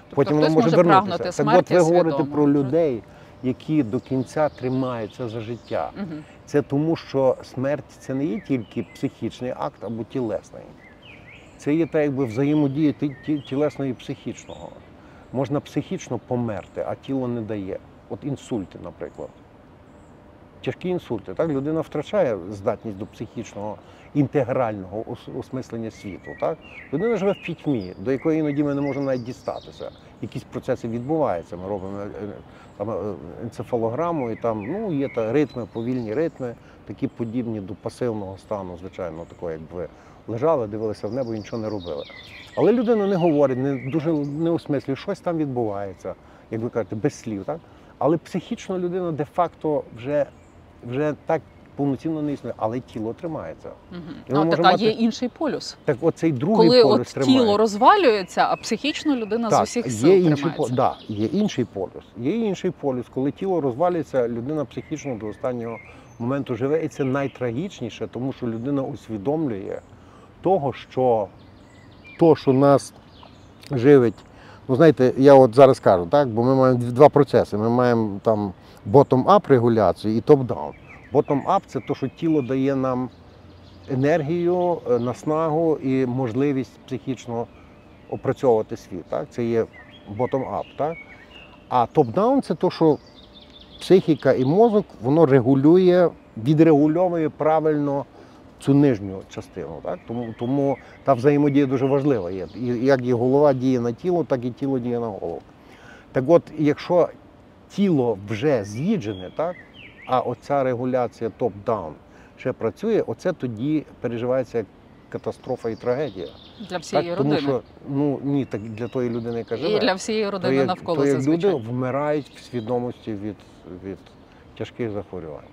Тобто хтось може прагнути Так смерті от ви говорите про людей, які до кінця тримаються за життя. Угу. Це тому, що смерть це не є тільки психічний акт або тілесний. Це є так, якби взаємодія ті- ті- тілесного і психічного. Можна психічно померти, а тіло не дає. От інсульти, наприклад. Тяжкі інсульти. Так? Людина втрачає здатність до психічного інтегрального осмислення світу. Так? Людина живе в пітьмі, до якої іноді ми не можемо навіть дістатися. Якісь процеси відбуваються. Ми робимо е, е, там, е, енцефалограму, і там ну, є та ритми, повільні ритми, такі подібні до пасивного стану, звичайно, такого, якби лежали, дивилися в небо і нічого не робили. Але людина не говорить, не дуже не осмислює, щось там відбувається, як ви кажете, без слів. Так? Але психічно людина де-факто вже, вже так повноцінно не існує, але тіло тримається. І А така мати- є інший полюс. Так оцей другий Коли полюс от тримає. тіло розвалюється, а психічно людина з усіх є сил інший тримається. полюс. Да, є інший полюс. Є інший полюс. Коли тіло розвалюється, людина психічно до останнього моменту живе. І це найтрагічніше, тому що людина усвідомлює того, що то, що нас живить. Ну, знаєте, я от зараз кажу, так, бо ми маємо два процеси. Ми маємо там bottom-up регуляцію і top-down. Bottom-up – це те, що тіло дає нам енергію, е, наснагу і можливість психічно опрацьовувати світ. Так? Це є bottom-up. А top-down це те, що психіка і мозок воно регулює, відрегульовує правильно цю нижню частину. Так? Тому, тому та взаємодія дуже важлива. Є. І як і голова діє на тіло, так і тіло діє на голову. Так от, якщо тіло вже з'їджене, так? а оця регуляція top-down ще працює, оце тоді переживається як катастрофа і трагедія. Для всієї так, родини. Тому що ну ні, так для тої людини, яка живе. І для всієї родини як, навколо то зазвичай. люди вмирають в свідомості від, від тяжких захворювань.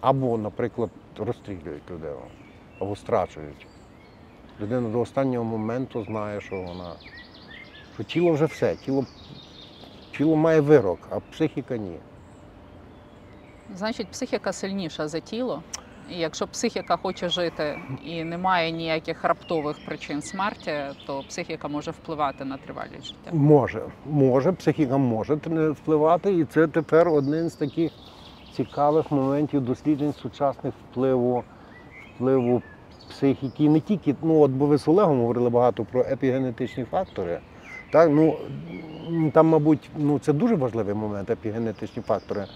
Або, наприклад, розстрілюють людину, або страчують. Людина до останнього моменту знає, що вона. Що тіло вже все, тіло, тіло має вирок, а психіка ні. Значить, психіка сильніша за тіло. І якщо психіка хоче жити і немає ніяких раптових причин смерті, то психіка може впливати на тривалість життя. Може, може, психіка може впливати, і це тепер один з таких цікавих моментів досліджень сучасних впливу, впливу психіки. Не тільки, ну от бо ви з Олегом говорили багато про епігенетичні фактори. Так, ну там, мабуть, ну це дуже важливий момент, епігенетичні фактори.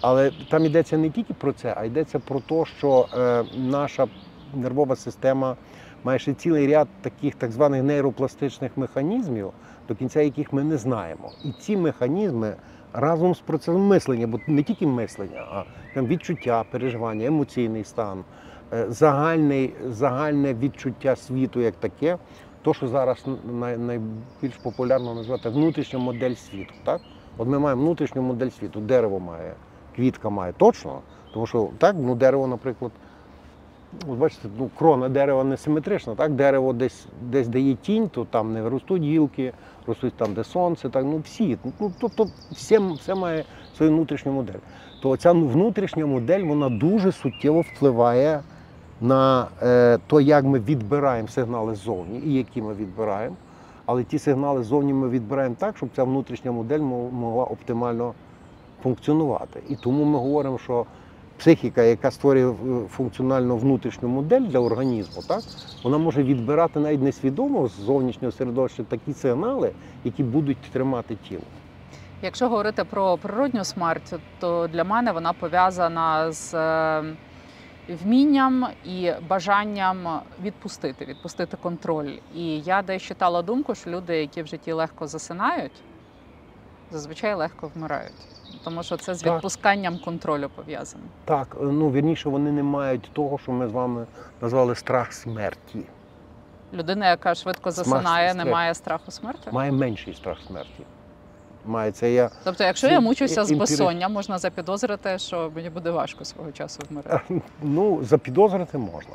Але там йдеться не тільки про це, а йдеться про те, що е, наша нервова система має ще цілий ряд таких так званих нейропластичних механізмів, до кінця яких ми не знаємо. І ці механізми разом з процесом мислення, бо не тільки мислення, а там відчуття, переживання, емоційний стан, е, загальний, загальне відчуття світу як таке, то, що зараз найбільш популярно називати внутрішня модель світу. Так? От ми маємо внутрішню модель світу, дерево має, квітка має точно, тому що так, ну дерево, наприклад. От бачите, ну, крона дерева не симетрична, так? Дерево десь, десь де є тінь, то там не ростуть гілки, ростуть там, де сонце, так, ну всі. Ну, тобто все, все має свою внутрішню модель. То ця внутрішня модель вона дуже суттєво впливає на е, то, як ми відбираємо сигнали ззовні і які ми відбираємо. Але ті сигнали ззовні ми відбираємо так, щоб ця внутрішня модель могла оптимально функціонувати. І тому ми говоримо, що психіка, яка створює е, функціональну внутрішню модель для організму, так, вона може відбирати навіть несвідомо з зовнішнього середовища такі сигнали, які будуть тримати тіло. Якщо говорити про природню смерть, то для мене вона пов'язана з е, вмінням і бажанням відпустити, відпустити контроль. І я десь читала думку, що люди, які в житті легко засинають, зазвичай легко вмирають. тому що це з Так. відпусканням контролю пов'язано. Так, ну вірніше, вони не мають того, що ми з вами назвали страх смерті. Людина, яка швидко засинає, не має страху смерті. Має менший страх смерті. Має це я. Тобто, якщо я мучуся з безсоння, можна запідозрити, що мені буде важко свого часу вмирати. Ну, запідозрити можна.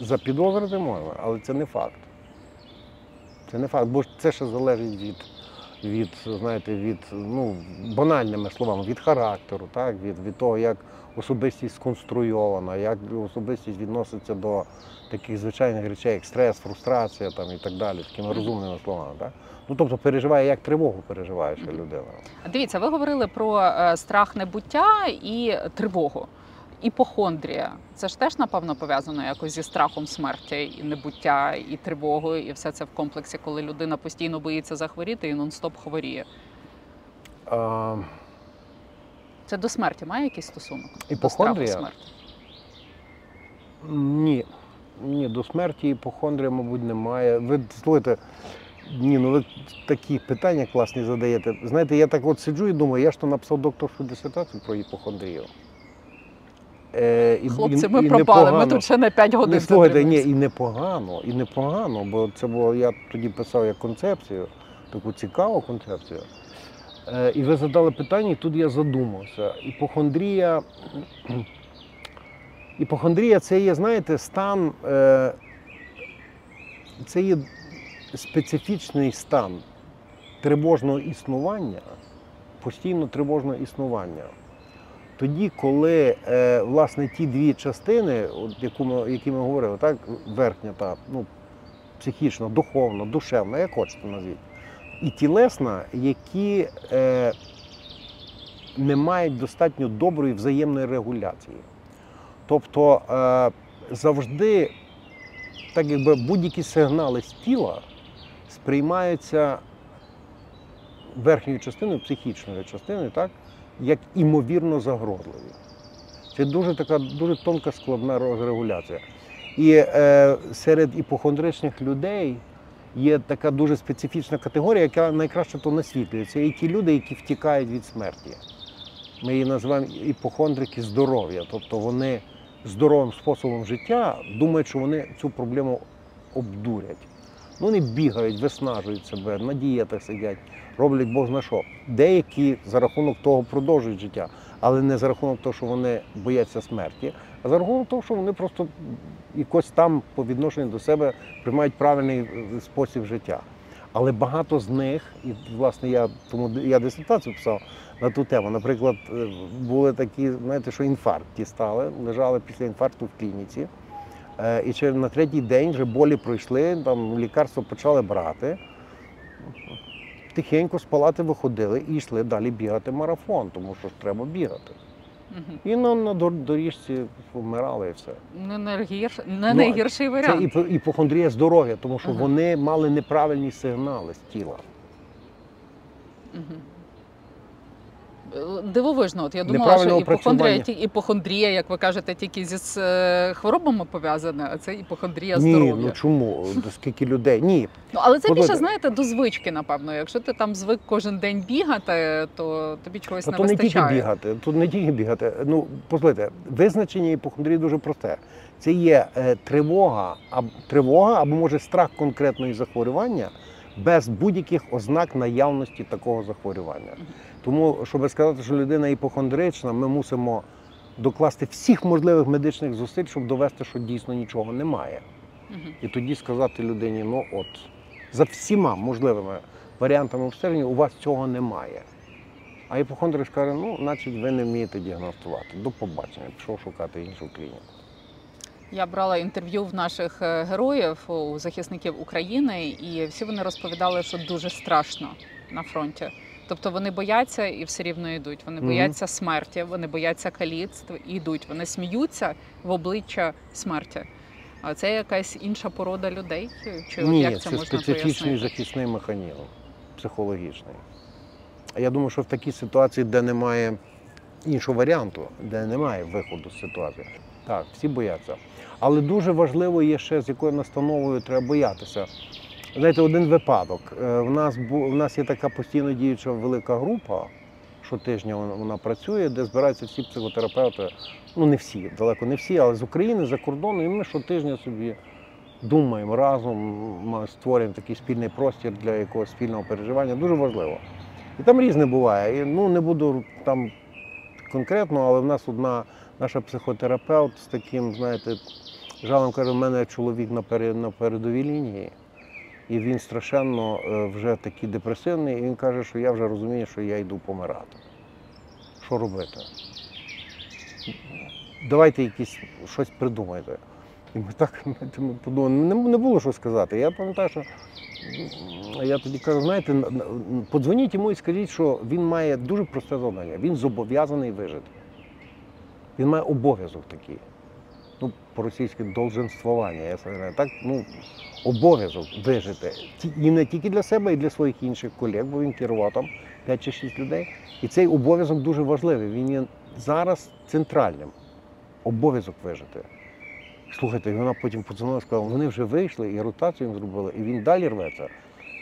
Запідозрити можна, але це не факт. Це не факт, бо це ще залежить від, від знаєте, від, ну, банальними словами, від характеру, так? від, від того, як особистість сконструйована, як особистість відноситься до таких звичайних речей, як стрес, фрустрація там, і так далі, такими розумними словами. Так? Ну, тобто переживає, як тривогу переживає ще людина. Дивіться, ви говорили про е, страх небуття і тривогу. Іпохондрія. Це ж теж, напевно, пов'язано якось зі страхом смерті, і небуття, і тривогою, і все це в комплексі, коли людина постійно боїться захворіти і нон-стоп хворіє. А, Це до смерті має якийсь стосунок? Іпохондрія? До страху смерті? Ні. Ні, до смерті іпохондрія, мабуть, немає. Ви слухайте, ні, ну ви такі питання класні задаєте. Знаєте, я так от сиджу і думаю, я ж то написав докторську дисертацію про іпохондрію. Е, і, Хлопці, ми і пропали. Ми тут ще на 5 годин. Не слухайте, ні, і непогано, і непогано, бо це було, я тоді писав як концепцію, таку цікаву концепцію. Е, і ви задали питання, і тут я задумався. Іпохондрія, іпохондрія це є, знаєте, стан, е, це є специфічний стан тривожного існування, постійно тривожного існування. Тоді, коли е, власне ті дві частини, от, яку ми, які ми говорили, так, верхня та ну, психічна, духовна, душевна, як хочете назвіть, і тілесна, які е, не мають достатньо доброї взаємної регуляції. Тобто е, завжди, так якби будь-які сигнали з тіла сприймаються верхньою частиною, психічною частиною, так, як імовірно загрозливі. Це дуже така дуже тонка складна регуляція. І е, серед іпохондричних людей є така дуже специфічна категорія, яка найкраще то. Це і ті люди, які втікають від смерті. Ми її називаємо іпохондрики здоров'я. Тобто вони здоровим способом життя думають, що вони цю проблему обдурять. Ну, вони бігають, виснажують себе, на дієтах сидять, роблять Бог зна що. Деякі за рахунок того продовжують життя, але не за рахунок того, що вони бояться смерті, а за рахунок того, що вони просто якось там по відношенню до себе приймають правильний е, спосіб життя. Але багато з них, і власне я тому я дисертацію писав на ту тему. Наприклад, е, були такі, знаєте, що інфаркт дістали, лежали після інфаркту в клініці. Е, І через на третій день вже болі пройшли, там лікарство почали брати. Тихенько з палати виходили і йшли далі бігати марафон, тому що ж треба бігати. Угу. І на, на доріжці вмирали і все. Не, найгірш... не Ну, найгірший Це варіант. іпо- іпохондрія здоров'я, тому що угу. вони мали неправильні сигнали з тіла. Мгм. Дивовижно, от я думала, що іпохондрія, ті- іпохондрія, як ви кажете, тільки зі е, хворобами пов'язана, а це іпохондрія Ні, здоров'я. ну чому? Скільки людей? Ні. Ну, але це більше, знаєте, до звички, напевно. Якщо ти там звик кожен день бігати, то тобі чогось Та не то не тільки бігати, тут не тільки бігати. Ну, послухайте, визначення іпохондрії дуже просте. Це є е, тривога, аб, тривога або може страх конкретної захворювання без будь-яких ознак наявності такого захворювання. Тому, щоб сказати, що людина іпохондрична, ми мусимо докласти всіх можливих медичних зусиль, щоб довести, що дійсно нічого немає. І тоді сказати людині: ну от, за всіма можливими варіантами обстеження у вас цього немає. А іпохондрик каже, ну, значить, ви не вмієте діагностувати. До побачення, пішов шукати іншу клініку. Я брала інтерв'ю в наших е, героїв, у захисників України, і всі вони розповідали, що дуже страшно на фронті. Тобто вони бояться і все рівно йдуть. Вони бояться смерті, вони бояться каліцтв і йдуть. Вони сміються в обличчя смерті. А це якась інша порода людей? Чи Ні, як це, це можна специфічний пояснити? захисний механізм, психологічний. А я думаю, що в такій ситуації, де немає іншого варіанту, де немає виходу з ситуації, так, всі бояться. Але дуже важливо є ще, з якою настановою треба боятися. Знаєте, один випадок. Е, В нас, в нас є така постійно діюча велика група, щотижня вона, працює, де збираються всі психотерапевти. Ну не всі, далеко не всі, але з України, за кордону, і ми щотижня собі думаємо разом, створюємо такий спільний простір для якогось спільного переживання. Дуже важливо. І там різне буває. І, ну не буду там конкретно, але в нас одна наша психотерапевт з таким, знаєте, жалем каже, в мене чоловік на передовій лінії, і він страшенно е, вже такий депресивний, і він каже, що я вже розумію, що я йду помирати. Що робити? Давайте якісь щось придумайте. І ми так ми подумали, не, було що сказати. Я пам'ятаю, що я тоді кажу, знаєте, подзвоніть йому і скажіть, що він має дуже просте завдання. Він зобов'язаний вижити. Він має обов'язок такий. Ну, по-російськи долженствування, я. Так, ну, обов'язок вижити. І не тільки для себе, і для своїх інших колег, бо він керував там 5 чи 6 людей. І цей обов'язок дуже важливий. Він є зараз центральним. Обов'язок вижити. Слухайте, і вона потім подзвонила і сказала, вони вже вийшли і ротацію їм зробили, і він далі рветься.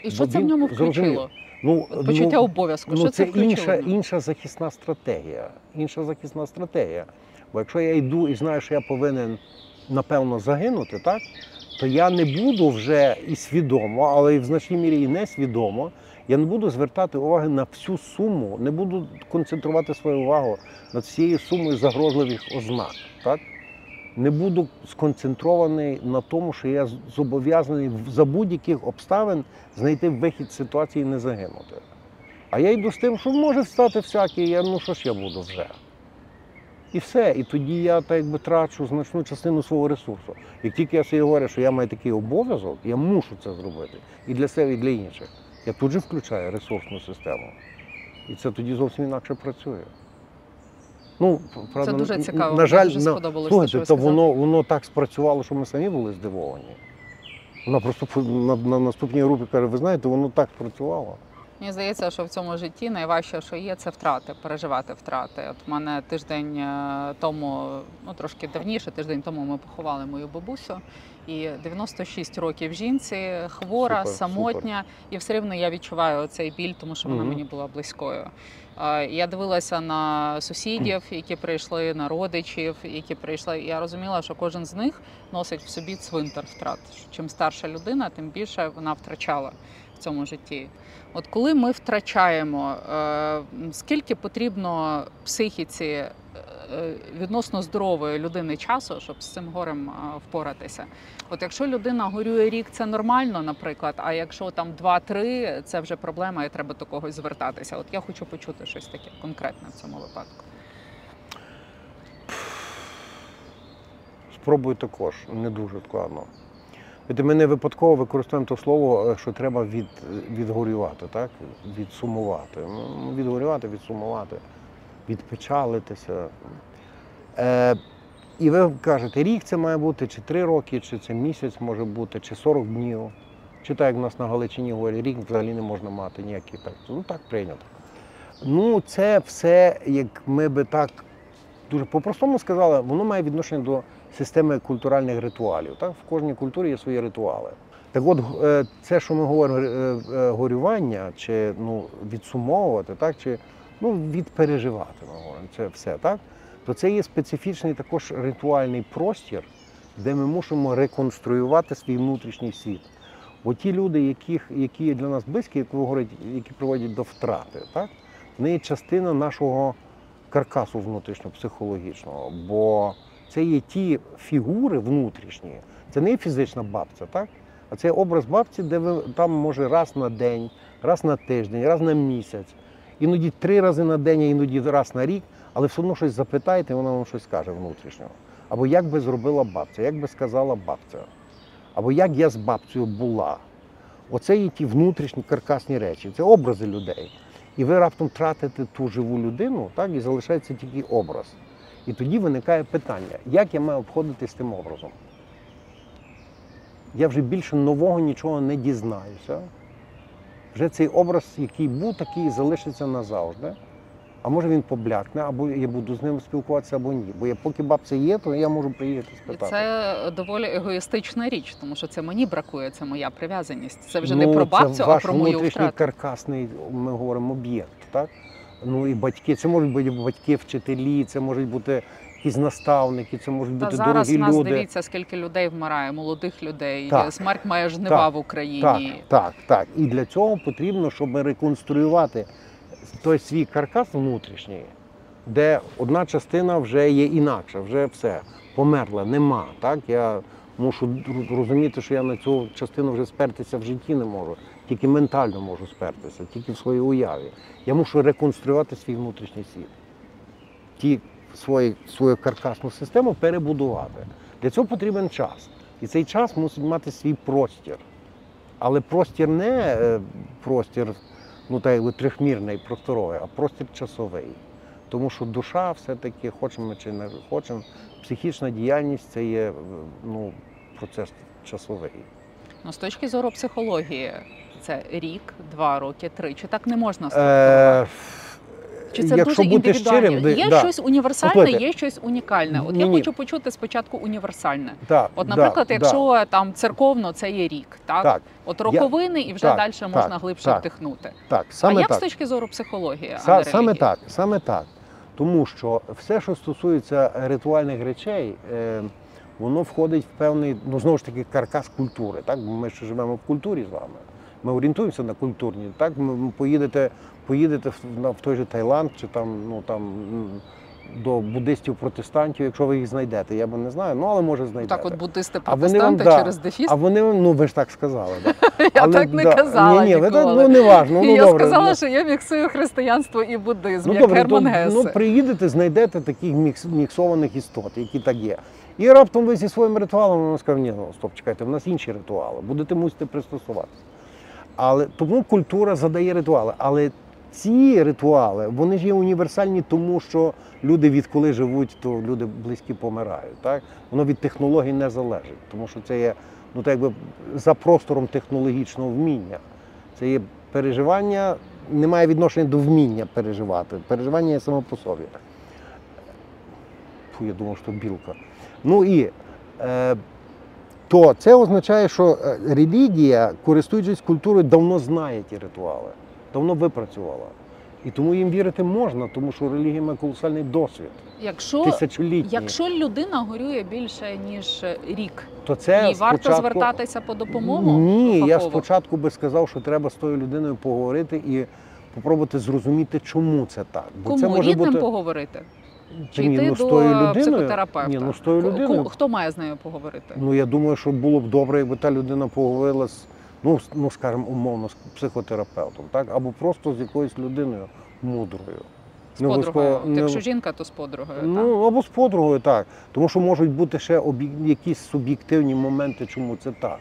І що Бо це в ньому включило? Ну, Почуття ну, обов'язку. Ну, що це це інша, інша захисна стратегія. Інша захисна стратегія. Бо якщо я йду і знаю, що я повинен напевно загинути, так, то я не буду вже і свідомо, але і в значній мірі і несвідомо, я не буду звертати уваги на всю суму, не буду концентрувати свою увагу над всією сумою загрозливих ознак. Так? Не буду сконцентрований на тому, що я зобов'язаний за будь-яких обставин знайти вихід з ситуації і не загинути. А я йду з тим, що може стати всяке, я, ну що ж я буду вже. І все. І тоді я так якби трачу значну частину свого ресурсу. Як тільки я собі говорю, що я маю такий обов'язок, я мушу це зробити. І для себе, і для інших. Я тут же включаю ресурсну систему. І це тоді зовсім інакше працює. Ну, правда, Це дуже цікаво. На жаль, дуже те, слухайте, то воно, воно так спрацювало, що ми самі були здивовані. Вона просто на, на наступній групі каже, ви знаєте, воно так спрацювало. Мені здається, що в цьому житті найважче, що є, це втрати, переживати втрати. От в мене тиждень е, тому, ну трошки давніше, тиждень тому ми поховали мою бабусю. І 96 років жінці, хвора, Супер, самотня, і все рівно я відчуваю цей біль, тому що вона Мгм. мені була близькою. Я дивилася на сусідів, які прийшли, на родичів, які прийшли. Я розуміла, що кожен з них носить в собі цвинтар втрат. Чим старша людина, тим більше вона втрачала цьому житті. От коли ми втрачаємо, е, скільки потрібно психіці е, відносно здорової людини часу, щоб з цим горем е, впоратися? От якщо людина горює рік, це нормально, наприклад. А якщо там 2-3, це вже проблема, і треба до когось звертатися. От я хочу почути щось таке конкретне в цьому випадку. Спробую також, не дуже складно. Ми не випадково використовуємо то слово, е, що треба від, відгорювати, так? відсумувати. Ну, Відгорювати, відсумувати, відпечалитися. Е, і ви кажете, рік це має бути, чи три роки, чи це місяць може бути, чи 40 днів. Чи так, як в нас на Галичині говорять, рік взагалі не можна мати ніякий ефект. Ну так прийнято. Ну, це все, як ми би так дуже по-простому сказали, воно має відношення до системи культуральних ритуалів. Так? В кожній культурі є свої ритуали. Так от, е, це, що ми говоримо, е, е, горювання, чи ну, відсумовувати, так? чи ну, відпереживати, ми говоримо, це все, так? то це є специфічний також ритуальний простір, де ми мусимо реконструювати свій внутрішній світ. Бо ті люди, яких, які для нас близькі, як ви говорите, які приводять до втрати, так? вони є частина нашого каркасу внутрішньо-психологічного. Бо це є ті фігури внутрішні, це не фізична бабця, так? а це образ бабці, де ви там може раз на день, раз на тиждень, раз на місяць, іноді три рази на день, а іноді раз на рік, але все одно щось запитаєте, вона вам щось скаже внутрішнього. Або як би зробила бабця, як би сказала бабця, або як я з бабцею була. Оце є ті внутрішні каркасні речі, це образи людей. І ви раптом тратите ту живу людину, так, і залишається тільки образ. І тоді виникає питання, як я маю обходитись тим образом? Я вже більше нового нічого не дізнаюся. Вже цей образ, який був, такий залишиться назавжди. А може він поблякне, або я буду з ним спілкуватися, або ні. Бо я, поки бабця є, то я можу приїхати І спитати. це доволі егоїстична річ, тому що це мені бракує, це моя прив'язаність. Це вже не Ну, про це бабцю, а ваш про мою внутрішній втрату. каркасний, ми говоримо, об'єкт. Так? Ну і батьки, це можуть бути батьки, вчителі, це можуть бути якісь наставники, це можуть Та бути зараз дорогі нас люди. дивіться, скільки людей вмирає, молодих людей. Так. Смерть має жнива Так. в Україні. Так, так, так. І для цього потрібно, щоб реконструювати той свій каркас внутрішній, де одна частина вже є інакша, вже все померла, нема. Так? Я мушу розуміти, що я на цю частину вже спертися в житті не можу, тільки ментально можу спертися, тільки в своїй уяві. Я мушу реконструювати свій внутрішній світ. Ті свої, свою каркасну систему перебудувати. Для цього потрібен час. І цей час мусить мати свій простір. Але простір не е, простір, ну якби трьохмірний, просторовий, а простір часовий. Тому що душа все-таки, хочемо чи не хочемо, психічна діяльність це є е, ну, процес часовий. Ну, з точки зору психології, це рік, два роки, три. Чи так не можна Е, структурувати? Чи це якщо дуже бути індивідуально? щирим, є да. щось універсальне, Послухайте, є щось унікальне. От я ні-ні. хочу почути спочатку універсальне. Да, От, наприклад, да, якщо там церковно, це є рік, так? так, От роковини, і вже так, далі можна так, глибше так. вдихнути. так, А саме як так. з точки зору психології? Са- а саме так, саме так. Тому що все, що стосується ритуальних речей, е, воно входить в певний, ну знову ж таки, каркас культури. Так? Ми ще живемо в культурі з вами. Ми орієнтуємося на культурні. Так? Ми поїдете, поїдете в, на, в той же Таїланд чи там, ну, там, до буддистів-протестантів, якщо ви їх знайдете. Я би не знаю, ну але може знайдете. Так, от буддисти А вони протестанти да, через дефіс. А вони, вам- ну ви ж так сказали. Да. Я Але, так не да, казала. Ні, ні, ви так, ну не важно. Ну, я добре, сказала, ну. що я міксую християнство і буддизм, Ну як добре, Герман Гессе. ну приїдете, знайдете таких мікс, міксованих істот, які так є. І раптом ви зі своїм ритуалом воно скаже, ні, ну стоп, чекайте, в нас інші ритуали, будете мусити пристосуватися. Але тому культура задає ритуали. Але ці ритуали, вони ж є універсальні, тому що люди відколи живуть, то люди близькі помирають. Так? Воно від технологій не залежить, тому що це є ну, так якби за простором технологічного вміння. Це є переживання, не має відношення до вміння переживати. Переживання є само по собі. Фу, я думав, що білка. Ну і е, то це означає, що е, релігія, користуючись культурою, давно знає ті ритуали, давно випрацювала. І тому їм вірити можна, тому що релігія має колосальний досвід, Якщо, тисячолітній. якщо людина горює більше ніж рік, то це їй варто звертатися по допомогу. Ні, я спочатку би сказав, що треба з тою людиною поговорити і попробувати зрозуміти, чому це так. Бо Кому це може рідним бути поговорити? Чи Ні, йти ну, з до людиною- психотерапевта? Ні, ну, з тою людиною- Хто має з нею поговорити? Ну я думаю, що було б добре, якби та людина поговорила з, ну, ну скажімо, умовно, з психотерапевтом, так? Або просто з якоюсь людиною мудрою. З Не подругою. обов'язково- От не- Якщо жінка, то з подругою. так? Ну, або з подругою, так. Тому що можуть бути ще об'єк- якісь суб'єктивні моменти, чому це так.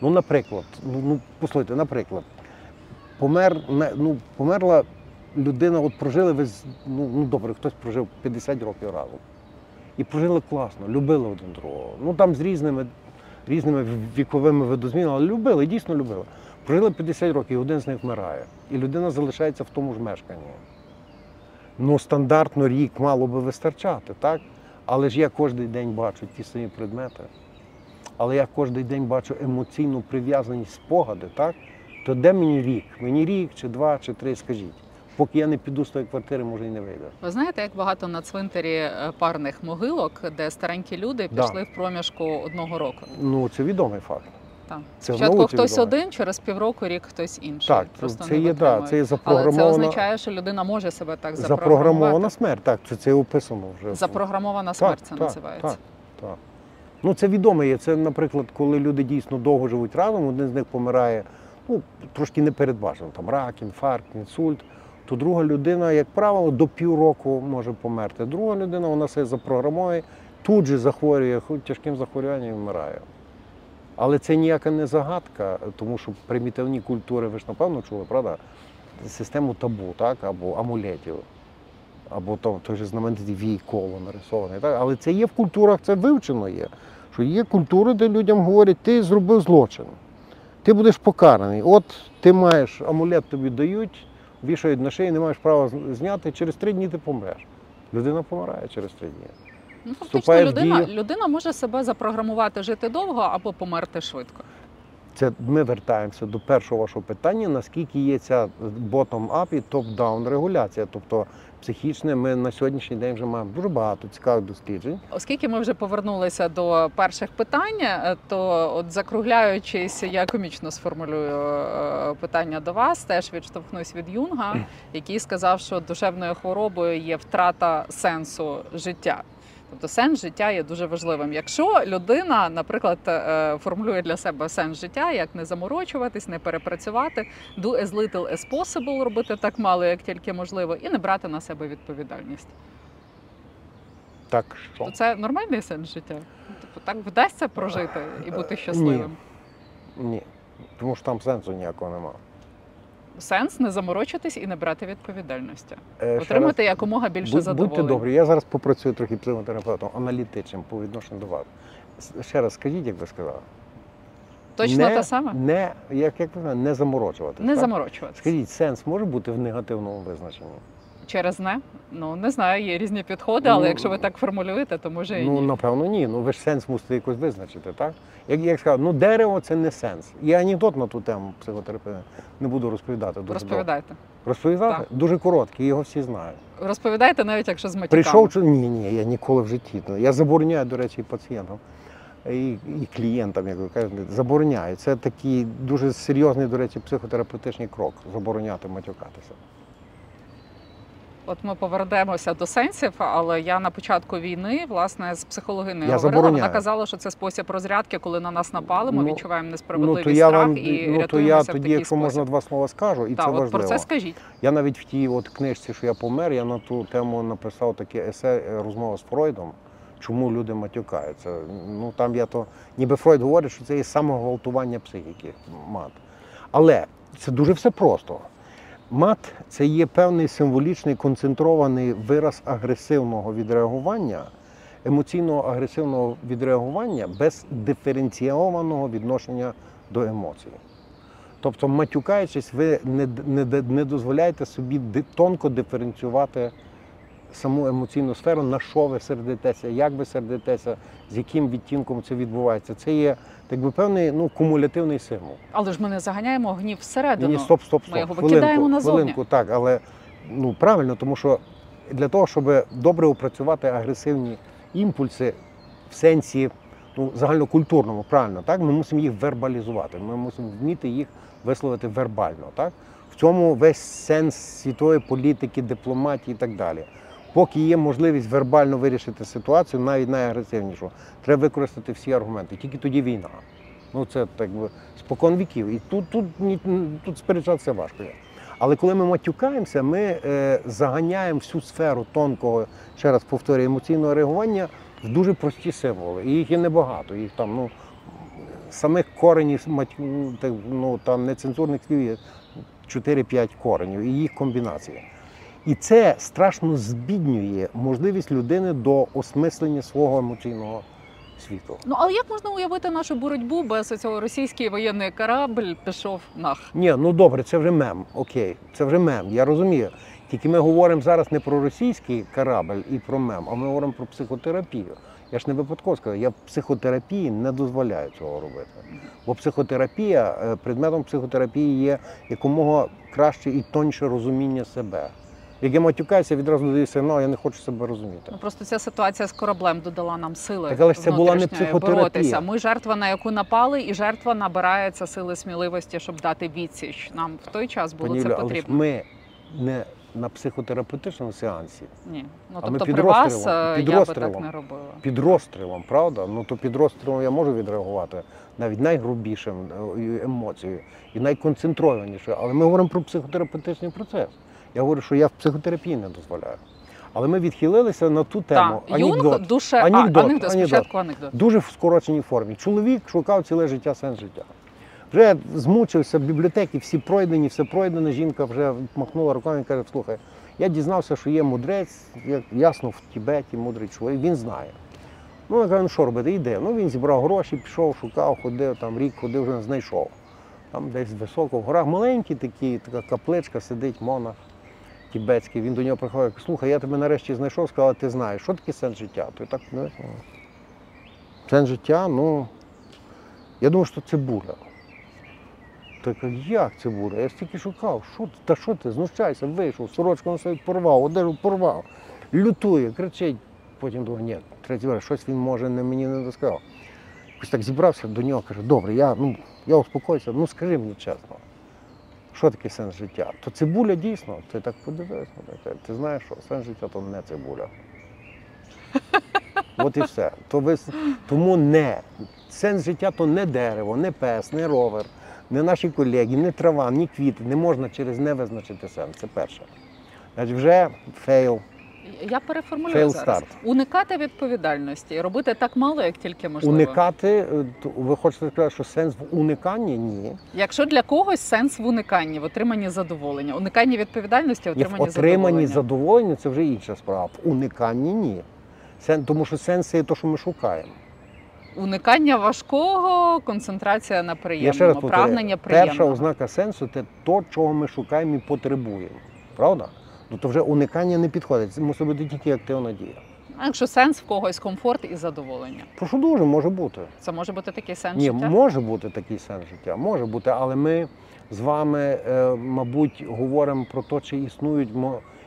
Ну, наприклад, ну, ну послухайте, наприклад, помер, ну, померла людина, от прожили ви, ну, ну добре, хтось прожив 50 років разом. І прожили класно, любили один другого. Ну там з різними, різними віковими видозмінами, але любили, дійсно любили. Прожили 50 років, і один з них вмирає. І людина залишається в тому ж мешканні. Ну, стандартно рік мало би вистачати, так? Але ж я кожен день бачу ті самі предмети. Але я кожен день бачу емоційну прив'язаність спогади, так? То де мені рік? Мені рік, чи два, чи три, скажіть. Поки я не піду з тої квартири, може і не вийде. Ви знаєте, як багато на цвинтарі е, парних могилок, де старенькі люди Да. пішли в проміжку одного року. Ну, це відомий факт. Так. Це Спочатку хтось відомо. один, через півроку рік хтось інший. Так, Просто це є, да, це є Але це означає, що людина може себе так запрограмувати. запрограмована смерть. Так, це, це описано вже. Запрограмована смерть це так, називається. Так, так. Ну, це відомо є. Це, наприклад, коли люди дійсно довго живуть разом, один з них помирає ну, трошки непередбачено, там рак, інфаркт, інсульт, то друга людина, як правило, до півроку може померти. Друга людина, вона себе запрограмує, тут же захворює тяжким захворюванням і вмирає. Але це ніяка не загадка, тому що примітивні культури, ви ж напевно чули, правда? Систему табу, так, або амулетів або то, той же знаменитий вій коло нарисований. Так? Але це є в культурах, це вивчено є. Що є культури, де людям говорять, ти зробив злочин, ти будеш покараний. От ти маєш амулет тобі дають, вішають на шиї, не маєш права зняти, через три дні ти помреш. Людина помирає через три дні. Ну, фактично, людина, людина може себе запрограмувати жити довго або померти швидко. Це ми вертаємося до першого вашого питання, наскільки є ця bottom-up і top-down регуляція. Тобто психічне, ми на сьогоднішній день вже маємо дуже багато цікавих досліджень. Оскільки ми вже повернулися до перших питань, е, то от закругляючись, я комічно сформулюю е, питання до вас. Теж відштовхнусь від Юнга, який сказав, що душевною хворобою є втрата сенсу життя. Тобто сенс життя є дуже важливим. Якщо людина, наприклад, е, формулює для себе сенс життя, як не заморочуватись, не перепрацювати, do as little as possible, робити так мало, як тільки можливо, і не брати на себе відповідальність. Так що То це нормальний сенс життя. Типу, так вдасться прожити і бути щасливим. ні, тому що там сенсу ніякого немає. Сенс не заморочитись і не брати відповідальності. Е, Отримати якомога більше Будь- задоволення. Будьте добрі, я зараз попрацюю трохи психотерапевтом, аналітичним по відношенню до вас. Ще раз скажіть, як ви сказали. Точно не, те саме? Не, як, як не заморочуватися. Не заморочуватися. Скажіть, сенс може бути в негативному визначенні? Через не? Ну не знаю, є різні підходи, але Ну, якщо ви так формулюєте, то може і Ну, ні. напевно, ні. Ну ви ж сенс мусите якось визначити, так? Як я сказав, ну дерево це не сенс. Є анекдот на ту тему психотерапевта. Не буду розповідати. Дуже довго. Розповідайте. Розповідати? Дуже короткий, його всі знають. Розповідайте навіть якщо з матюками. Прийшов чи ні, ні, я ніколи в житті. Я забороняю, до речі, і пацієнтам. І, і клієнтам, як ви кажете, забороняю. Це такий дуже серйозний, до речі, психотерапевтичний крок забороняти матюкатися. От ми повернемося до сенсів, але я на початку війни, власне, з психологиною говорила. забороняю. Вона казала, що це спосіб розрядки, коли на нас напали, ми Ну, відчуваємо Ну несправедливість, то я страх вам і ну, то я в тоді, такий якщо спосіб. можна два слова скажу, і Так, це от важливо. про це скажіть. Я навіть в тій от книжці, що я помер, я на ту тему написав таке есе е, розмова з Фройдом. Чому люди матюкаються? Ну там я то, ніби Фройд говорить, що це є самогвалтування психіки, мат. Але це дуже все просто. Мат це є певний символічний концентрований вираз агресивного відреагування, емоційного агресивного відреагування без диференційованого відношення до емоцій. Тобто, матюкаючись, ви не, не, не дозволяєте собі тонко диференціювати саму емоційну сферу, на що ви сердитеся, як ви сердитеся, з яким відтінком це відбувається. Це є так би, певний ну, кумулятивний символ. Але ж ми не заганяємо гнів всередину. Ні, стоп, стоп, стоп. Ми його хвилинку, викидаємо назовні. хвилинку, так, але ну правильно, тому що для того, щоб добре опрацювати агресивні імпульси в сенсі ну, загальнокультурному, правильно, так, ми мусимо їх вербалізувати. Ми мусимо вміти їх висловити вербально. Так? В цьому весь сенс світової політики, дипломатії і так далі. Поки є можливість вербально вирішити ситуацію, навіть найагресивнішу, треба використати всі аргументи. Тільки тоді війна. Ну це так би спокон віків. І тут, тут, тут сперечатися важко. Але коли ми матюкаємося, ми е, заганяємо всю сферу тонкого, ще раз повторюю, емоційного реагування в дуже прості символи. І їх є небагато. Їх там, ну, самих коренів ну, там, нецензурних слів є 4-5 коренів і їх комбінація. І це страшно збіднює можливість людини до осмислення свого емоційного світу. Ну але як можна уявити нашу боротьбу без цього російський воєнний корабль пішов нах? Ні, ну добре, це вже мем. Окей, це вже мем. Я розумію. Тільки ми говоримо зараз не про російський корабль і про мем, а ми говоримо про психотерапію. Я ж не випадково сказав, я психотерапії не дозволяю цього робити. Бо психотерапія, е, предметом психотерапії є якомога краще і тоньше розуміння себе. Як я матюкаюся, відразу даю сигнал, я не хочу себе розуміти. Ну просто ця ситуація з кораблем додала нам сили. Так, але ж це була не психотерапія. боротися. Ми жертва, на яку напали, і жертва набирається сили сміливості, щоб дати відсіч. Нам в той час було Пані це Юлі, але ж потрібно. ми не на психотерапевтичному сеансі. Ні, ну А тобто під при вас е, під я би так не робила. під розстрілом, правда? Ну то під розстрілом я можу відреагувати навіть найгрубішим е, емоцією і найконцентрованіше. Але ми говоримо про психотерапевтичний процес. Я говорю, що я в психотерапії не дозволяю. Але ми відхилилися на ту тему. Так, Юнг душе Анекдот, анекдот, анекдот. анекдот. Спочатку анекдот. Дуже в скороченій формі. Чоловік шукав ціле життя сенс життя. Вже змучився, в бібліотеки всі пройдені, все пройдено. Жінка вже махнула руками і каже: слухай, я дізнався, що є мудрець, як ясно, в Тібеті мудрий чоловік, він знає. Ну, я кажу, ну що робити, йде. Ну він зібрав гроші, пішов, шукав, ходив, там рік ходив, вже знайшов. Там десь високо в горах, маленький такий, така капличка, сидить монах тібетський. Він до нього приходить, слухай, я тебе нарешті знайшов, сказав, ти знаєш, що таке сенс життя? Той так, ну, сенс життя, ну, я думаю, що це буря. Та я кажу, як це буде? Я стільки шукав, що ти, та що ти, знущайся, вийшов, сорочку на собі порвав, одежу порвав, лютує, кричить. Потім думаю, ні, третій раз, щось він може не мені не досказав. Якось так зібрався до нього, каже, добре, я, ну, я успокоюся, ну скажи мені чесно, що таке сенс життя? То цибуля дійсно, ти так подивився, ти, ти знаєш, що сенс життя то не цибуля. От і все. То ви, тому не. Сенс життя то не дерево, не пес, не ровер, не наші колеги, не трава, ні квіти. Не можна через не визначити сенс. Це перше. Значить, вже fail. Я переформулюю Fail зараз. start. Уникати відповідальності і робити так мало, як тільки можливо. Уникати, е, ви хочете сказати, що сенс в униканні? Ні. Якщо для когось сенс в униканні, в отриманні задоволення, униканні відповідальності, Є в отриманні отриманні задоволення. задоволення це вже інша справа. В униканні ні. Сен, тому що сенс є те, що ми шукаємо. Уникання важкого, концентрація на приємному, прагнення перша ознака сенсу це то, чого ми шукаємо і потребуємо. Правда? Ну то вже уникання не підходить. Це мусить бути тільки активна дія. А якщо сенс в когось комфорт і задоволення, Прошу дуже, може бути. це може бути такий сенс Ні, життя? може бути такий сенс життя, може бути, але ми з вами, е, мабуть, говоримо про те, чи існують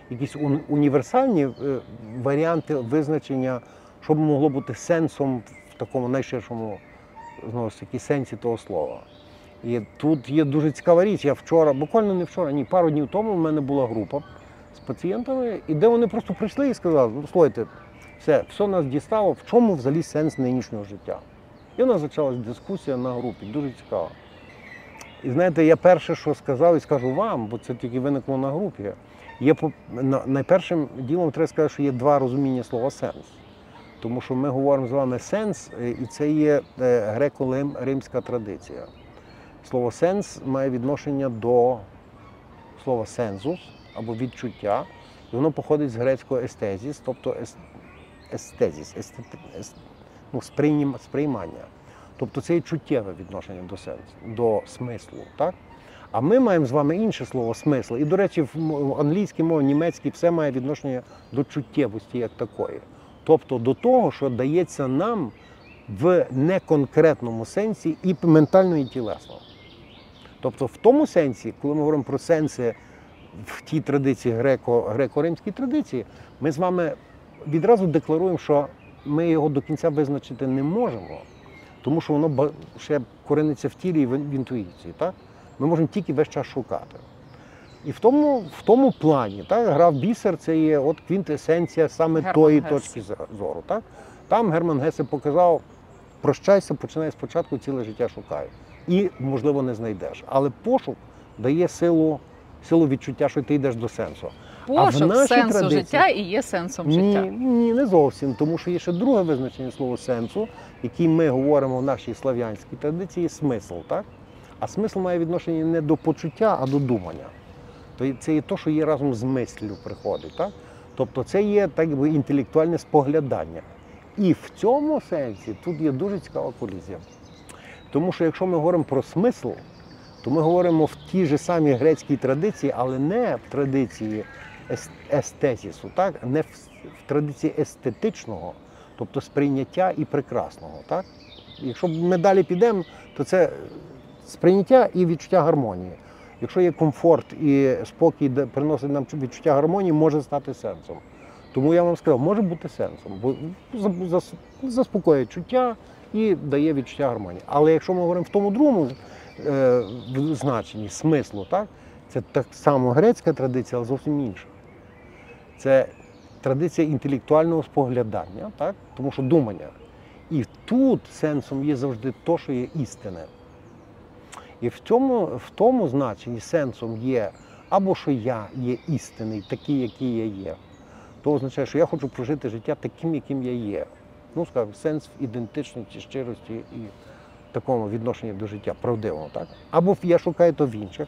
якісь ун- універсальні е, варіанти визначення, що б могло бути сенсом в такому найширшому знову ж таки сенсі того слова. І тут є дуже цікава річ. Я вчора, буквально не вчора, ні, пару днів тому в мене була група пацієнтами, і де вони просто прийшли і сказали: ну слухайте, все, все нас дістало, в чому взагалі сенс нинішнього життя? І у нас почалась дискусія на групі, дуже цікаво. І знаєте, я перше, що сказав, і скажу вам, бо це тільки виникло на групі. Є найпершим ділом треба сказати, що є два розуміння слова сенс. Тому що ми говоримо з вами сенс, е, і це є е, греко-римська традиція. Слово сенс має відношення до слова сензус або відчуття. І воно походить з грецького естезіс, тобто ес- естезіс, естет- ес- ну, сприйнім- сприймання. Тобто це є чуттєве відношення до сенсу, до смислу. Так? А ми маємо з вами інше слово смисл. І, до речі, в англійській мові, німецькій все має відношення до чуттєвості як такої. Тобто до того, що дається нам в неконкретному сенсі і ментально, і тілесно. Тобто, в тому сенсі, коли ми говоримо про сенси в тій традиції греко, греко-римській традиції, ми з вами відразу декларуємо, що ми його до кінця визначити не можемо, тому що воно ще корениться в тілі і в інтуїції. Так? Ми можемо тільки весь час шукати. І в тому, в тому плані так, гра в бісер це є от квінтесенція саме Герман тої Гессе. точки зору. Так? Там Герман Гесе показав, прощайся, починай спочатку, ціле життя шукай. І, можливо, не знайдеш. Але пошук дає силу, силу відчуття, що ти йдеш до сенсу. Пошук сенсу традиції- життя і є сенсом Ні, життя. ні, не зовсім, тому що є ще друге визначення слова сенсу, яке ми говоримо в нашій слав'янській традиції смисл, так? А смисл має відношення не до почуття, а до думання. Це є те, що є разом з мислю приходить. Так? Тобто це є так би інтелектуальне споглядання. І в цьому сенсі тут є дуже цікава колізія. Тому що якщо ми говоримо про смисл, то ми говоримо в тій же самій грецькій традиції, але не в традиції естезісу, так? не в, в традиції естетичного, тобто сприйняття і прекрасного. Так? Якщо ми далі підемо, то це сприйняття і відчуття гармонії. Якщо є комфорт і спокій, приносить нам відчуття гармонії, може стати сенсом. Тому я вам сказав, може бути сенсом, бо за- заспокоює чуття і дає відчуття гармонії. Але якщо ми говоримо в тому другому в значенні смислу, так, це так само грецька традиція, але зовсім інша. Це традиція інтелектуального споглядання, так? тому що думання. І тут сенсом є завжди те, що є істине. І в цьому, в тому значенні сенсом є або що я є істинний, такий, який я є. То означає, що я хочу прожити життя таким, яким я є. Ну, скажімо, сенс в ідентичності, щирості і такому відношенні до життя, правдивому. Так? Або я шукаю то в інших,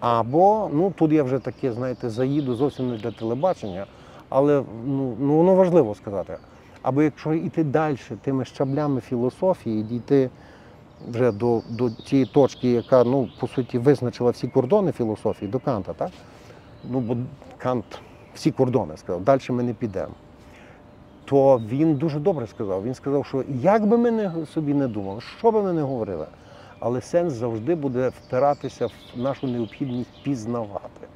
або ну, тут я вже таке, знаєте, заїду зовсім не для телебачення, але ну, ну, воно важливо сказати. Або якщо йти далі тими щаблями філософії, дійти вже до, до цієї точки, яка ну, по суті визначила всі кордони філософії, до Канта, так? Ну, бо Кант всі кордони сказав, далі ми не підемо. То він дуже добре сказав. Він сказав, що як би ми не, собі не думали, що би ми не говорили, але сенс завжди буде впиратися в нашу необхідність пізнавати.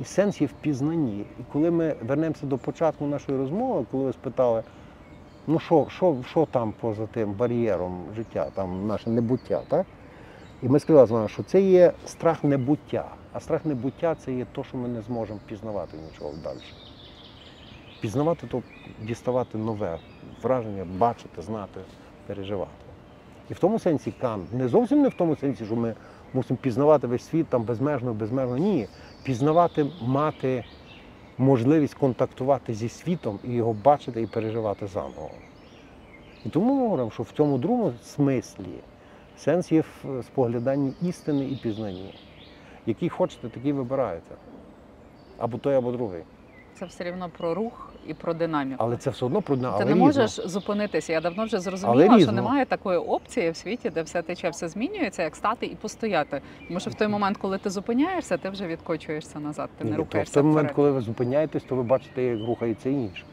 І сенс є в пізнанні. І коли ми вернемося до початку нашої розмови, коли ви спитали, ну що, що, що там поза тим бар'єром життя, там наше небуття, так? І ми сказали з вами, що це є страх небуття. А страх небуття це є те, що ми не зможемо пізнавати нічого далі. Пізнавати то діставати нове враження, бачити, знати, переживати. І в тому сенсі Кант, не зовсім не в тому сенсі, що ми мусимо пізнавати весь світ там безмежно, безмежно. Ні. Пізнавати, мати можливість контактувати зі світом і його бачити і переживати заново. І тому ми говоримо, що в цьому другому смислі сенс є в спогляданні істини і пізнанні. Який хочете, такий вибираєте. Або той, або другий. Це все рівно про рух і про динаміку. Але це все одно про Ти але не різно. можеш зупинитися. Я давно вже Але зрозуміла, що немає такої опції в світі, де все тече, все змінюється, як стати і постояти. Тому що в той момент, коли ти зупиняєшся, ти вже відкочуєшся назад. Ти Ні, не то в той момент, вперед. коли ви зупиняєтесь, то ви бачите, як рухається інше.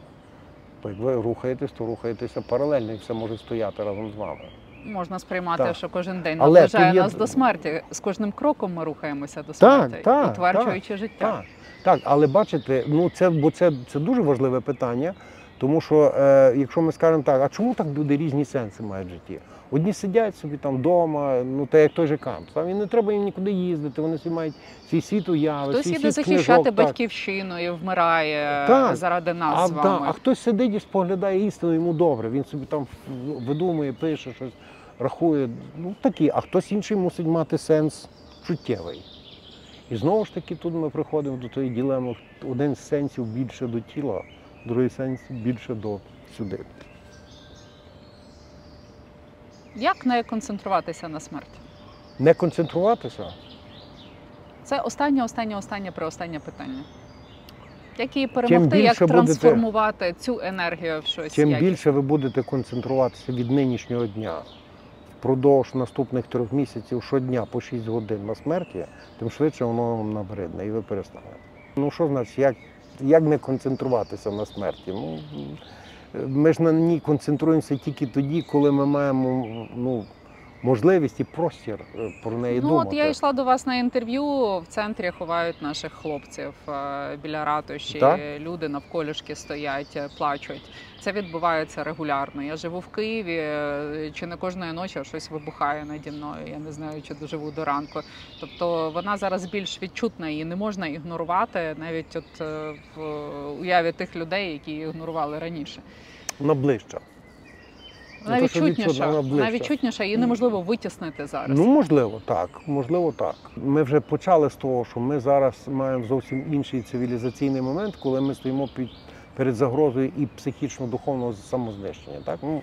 Бо як ви рухаєтесь, то рухаєтеся паралельно і все може стояти разом з вами. Можна сприймати, Так. що кожен день Але наближає є- нас до смерті. З кожним кроком ми рухаємося до смерті, так, утверджуючи життя. Так, так, але бачите, ну це, бо це, це дуже важливе питання, тому що е, якщо ми скажемо так, а чому так люди різні сенси мають в житті? Одні сидять собі там вдома, ну та як той же Кант. Там і не треба їм нікуди їздити, вони собі мають свій світ уяви, Хтось свій іде світ захищати книжок, так. батьківщину і вмирає Так. заради нас А, з вами. а хтось сидить і споглядає істину, йому добре. Він собі там видумує, пише щось, рахує. Ну такі, а хтось інший мусить мати сенс життєвий. І знову ж таки тут ми приходимо до тої ділеми. Один з сенсів більше до тіла, другий сенс більше до сюди. Як не концентруватися на смерті? Не концентруватися. Це останнє, останнє, останнє, преостаннє питання. Як її перемогти, як будете- трансформувати цю енергію в щось? Чим якісне? більше ви будете концентруватися від нинішнього дня впродовж наступних трьох місяців щодня по 6 годин на смерті, тим швидше воно вам набридне і ви перестанете. Ну що значить, як, як не концентруватися на смерті? Ну, ми ж на ній концентруємося тільки тоді, коли ми маємо ну, можливість і простір е, про неї Ну, думати. от я йшла до вас на інтерв'ю. В центрі ховають наших хлопців е, біля ратуші. Так. Люди навколішки стоять, е, плачуть. Це відбувається регулярно. Я живу в Києві. Чи не кожної ночі щось вибухає наді мною? Я не знаю, чи доживу до ранку. Тобто вона зараз більш відчутна і не можна ігнорувати навіть от в уяві тих людей, які ігнорували раніше. Вона ближча. Вона відчутніша. вона Вона відчутніша, її неможливо витіснити зараз. Ну, можливо, так. Можливо, так. Ми вже почали з того, що ми зараз маємо зовсім інший цивілізаційний момент, коли ми стоїмо під, перед загрозою і психічно-духовного самознищення. Так? Ну,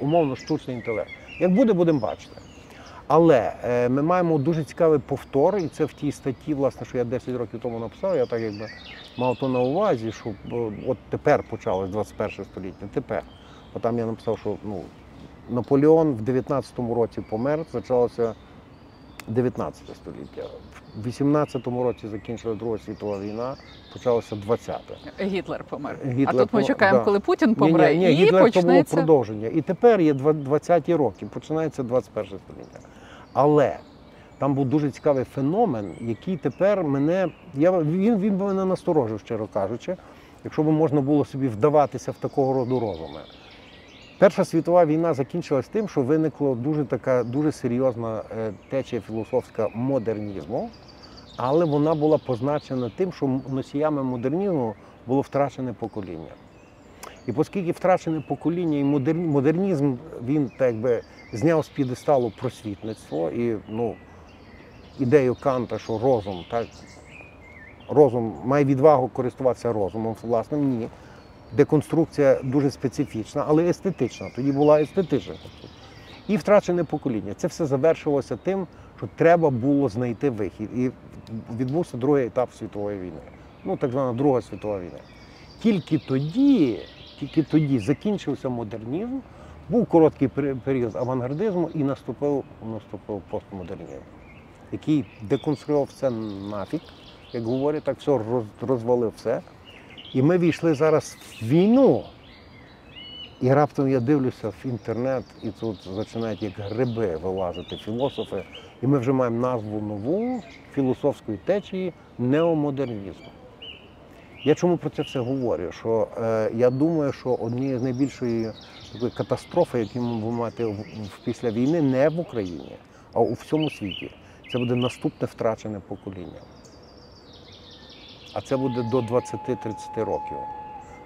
умовно, штучний інтелект. Як буде, будемо бачити. Але е, ми маємо дуже цікавий повтор, і це в тій статті, власне, що я 10 років тому написав. Я так якби мав то на увазі, що е, от тепер почалось 21 століття. Тепер. Бо там я написав, що ну, Наполеон в 19-му році помер, почалося 19 століття. В 18-му році закінчила Друга світова війна, почалося 20-те. Гітлер помер. Гітлер а тут ми чекаємо, да. коли Путін помре, ні, ні, і Гітлер то було продовження. І тепер є два- 20-ті роки, починається 21 століття. Але там був дуже цікавий феномен, який тепер мене. Я, він, він мене насторожив, щиро кажучи, якщо б можна було собі вдаватися в такого роду розуми. Перша світова війна закінчилась тим, що виникла дуже така дуже серйозна е, течія філософська модернізму, але вона була позначена тим, що носіями модернізму було втрачене покоління. І оскільки втрачене покоління і модернізм він так би зняв з п'єдесталу просвітництво і ну, ідею Канта, що розум, так, розум має відвагу користуватися розумом власним, ні. Деконструкція дуже специфічна, але естетична. Тоді була естетична. І втрачене покоління. Це все завершилося тим, що треба було знайти вихід. І відбувся другий етап світової війни. Ну, так звана Друга світова війна. Тільки тоді, тільки тоді закінчився модернізм, був короткий період авангардизму і наступив, наступив постмодернізм, який деконструював все нафіг, як говорять, так все розвалив все. І ми війшли зараз в війну. І раптом я дивлюся в інтернет, і тут починають як гриби вилазити філософи. І ми вже маємо назву нову філософської течії неомодернізм. Я чому про це все говорю? Що е, я думаю, що однією з найбільшої такої катастрофи, які ми будемо мати в- після війни, не в Україні, а у всьому світі. Це буде наступне втрачене покоління. А це буде до 20-30 років.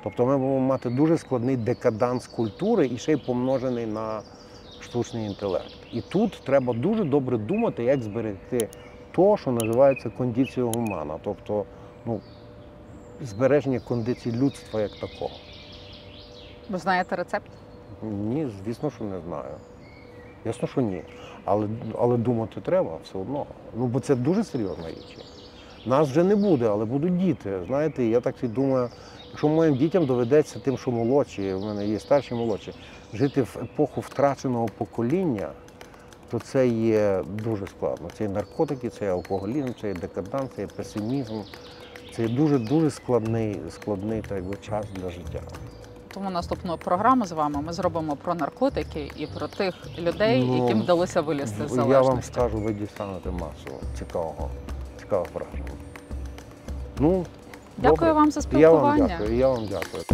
Тобто ми будемо мати дуже складний декаданс культури і ще й помножений на штучний інтелект. І тут треба дуже добре думати, як зберегти то, що називається кондиція гумана, тобто ну, збереження кондиції людства як такого. Ви знаєте рецепт? Ні, звісно, що не знаю. Ясно, що ні. Але, але думати треба все одно. Ну, бо це дуже серйозна річ. Нас вже не буде, але будуть діти. Знаєте, я так думаю, якщо моїм дітям доведеться тим, що молодші, в мене є старші молодші, жити в епоху втраченого покоління, то це є дуже складно. Це є наркотики, це є алкоголізм, це є декаданс, це є песимізм. Це є дуже дуже складний, складний так би, час для життя. Тому наступну програму з вами ми зробимо про наркотики і про тих людей, Ну, яким вдалося вилізти з Я вам скажу, ви дістанете масу цікавого, цікавого враження. Ну, Дякую добре. вам за І Я вам спілкування. дякую, і я вам дякую.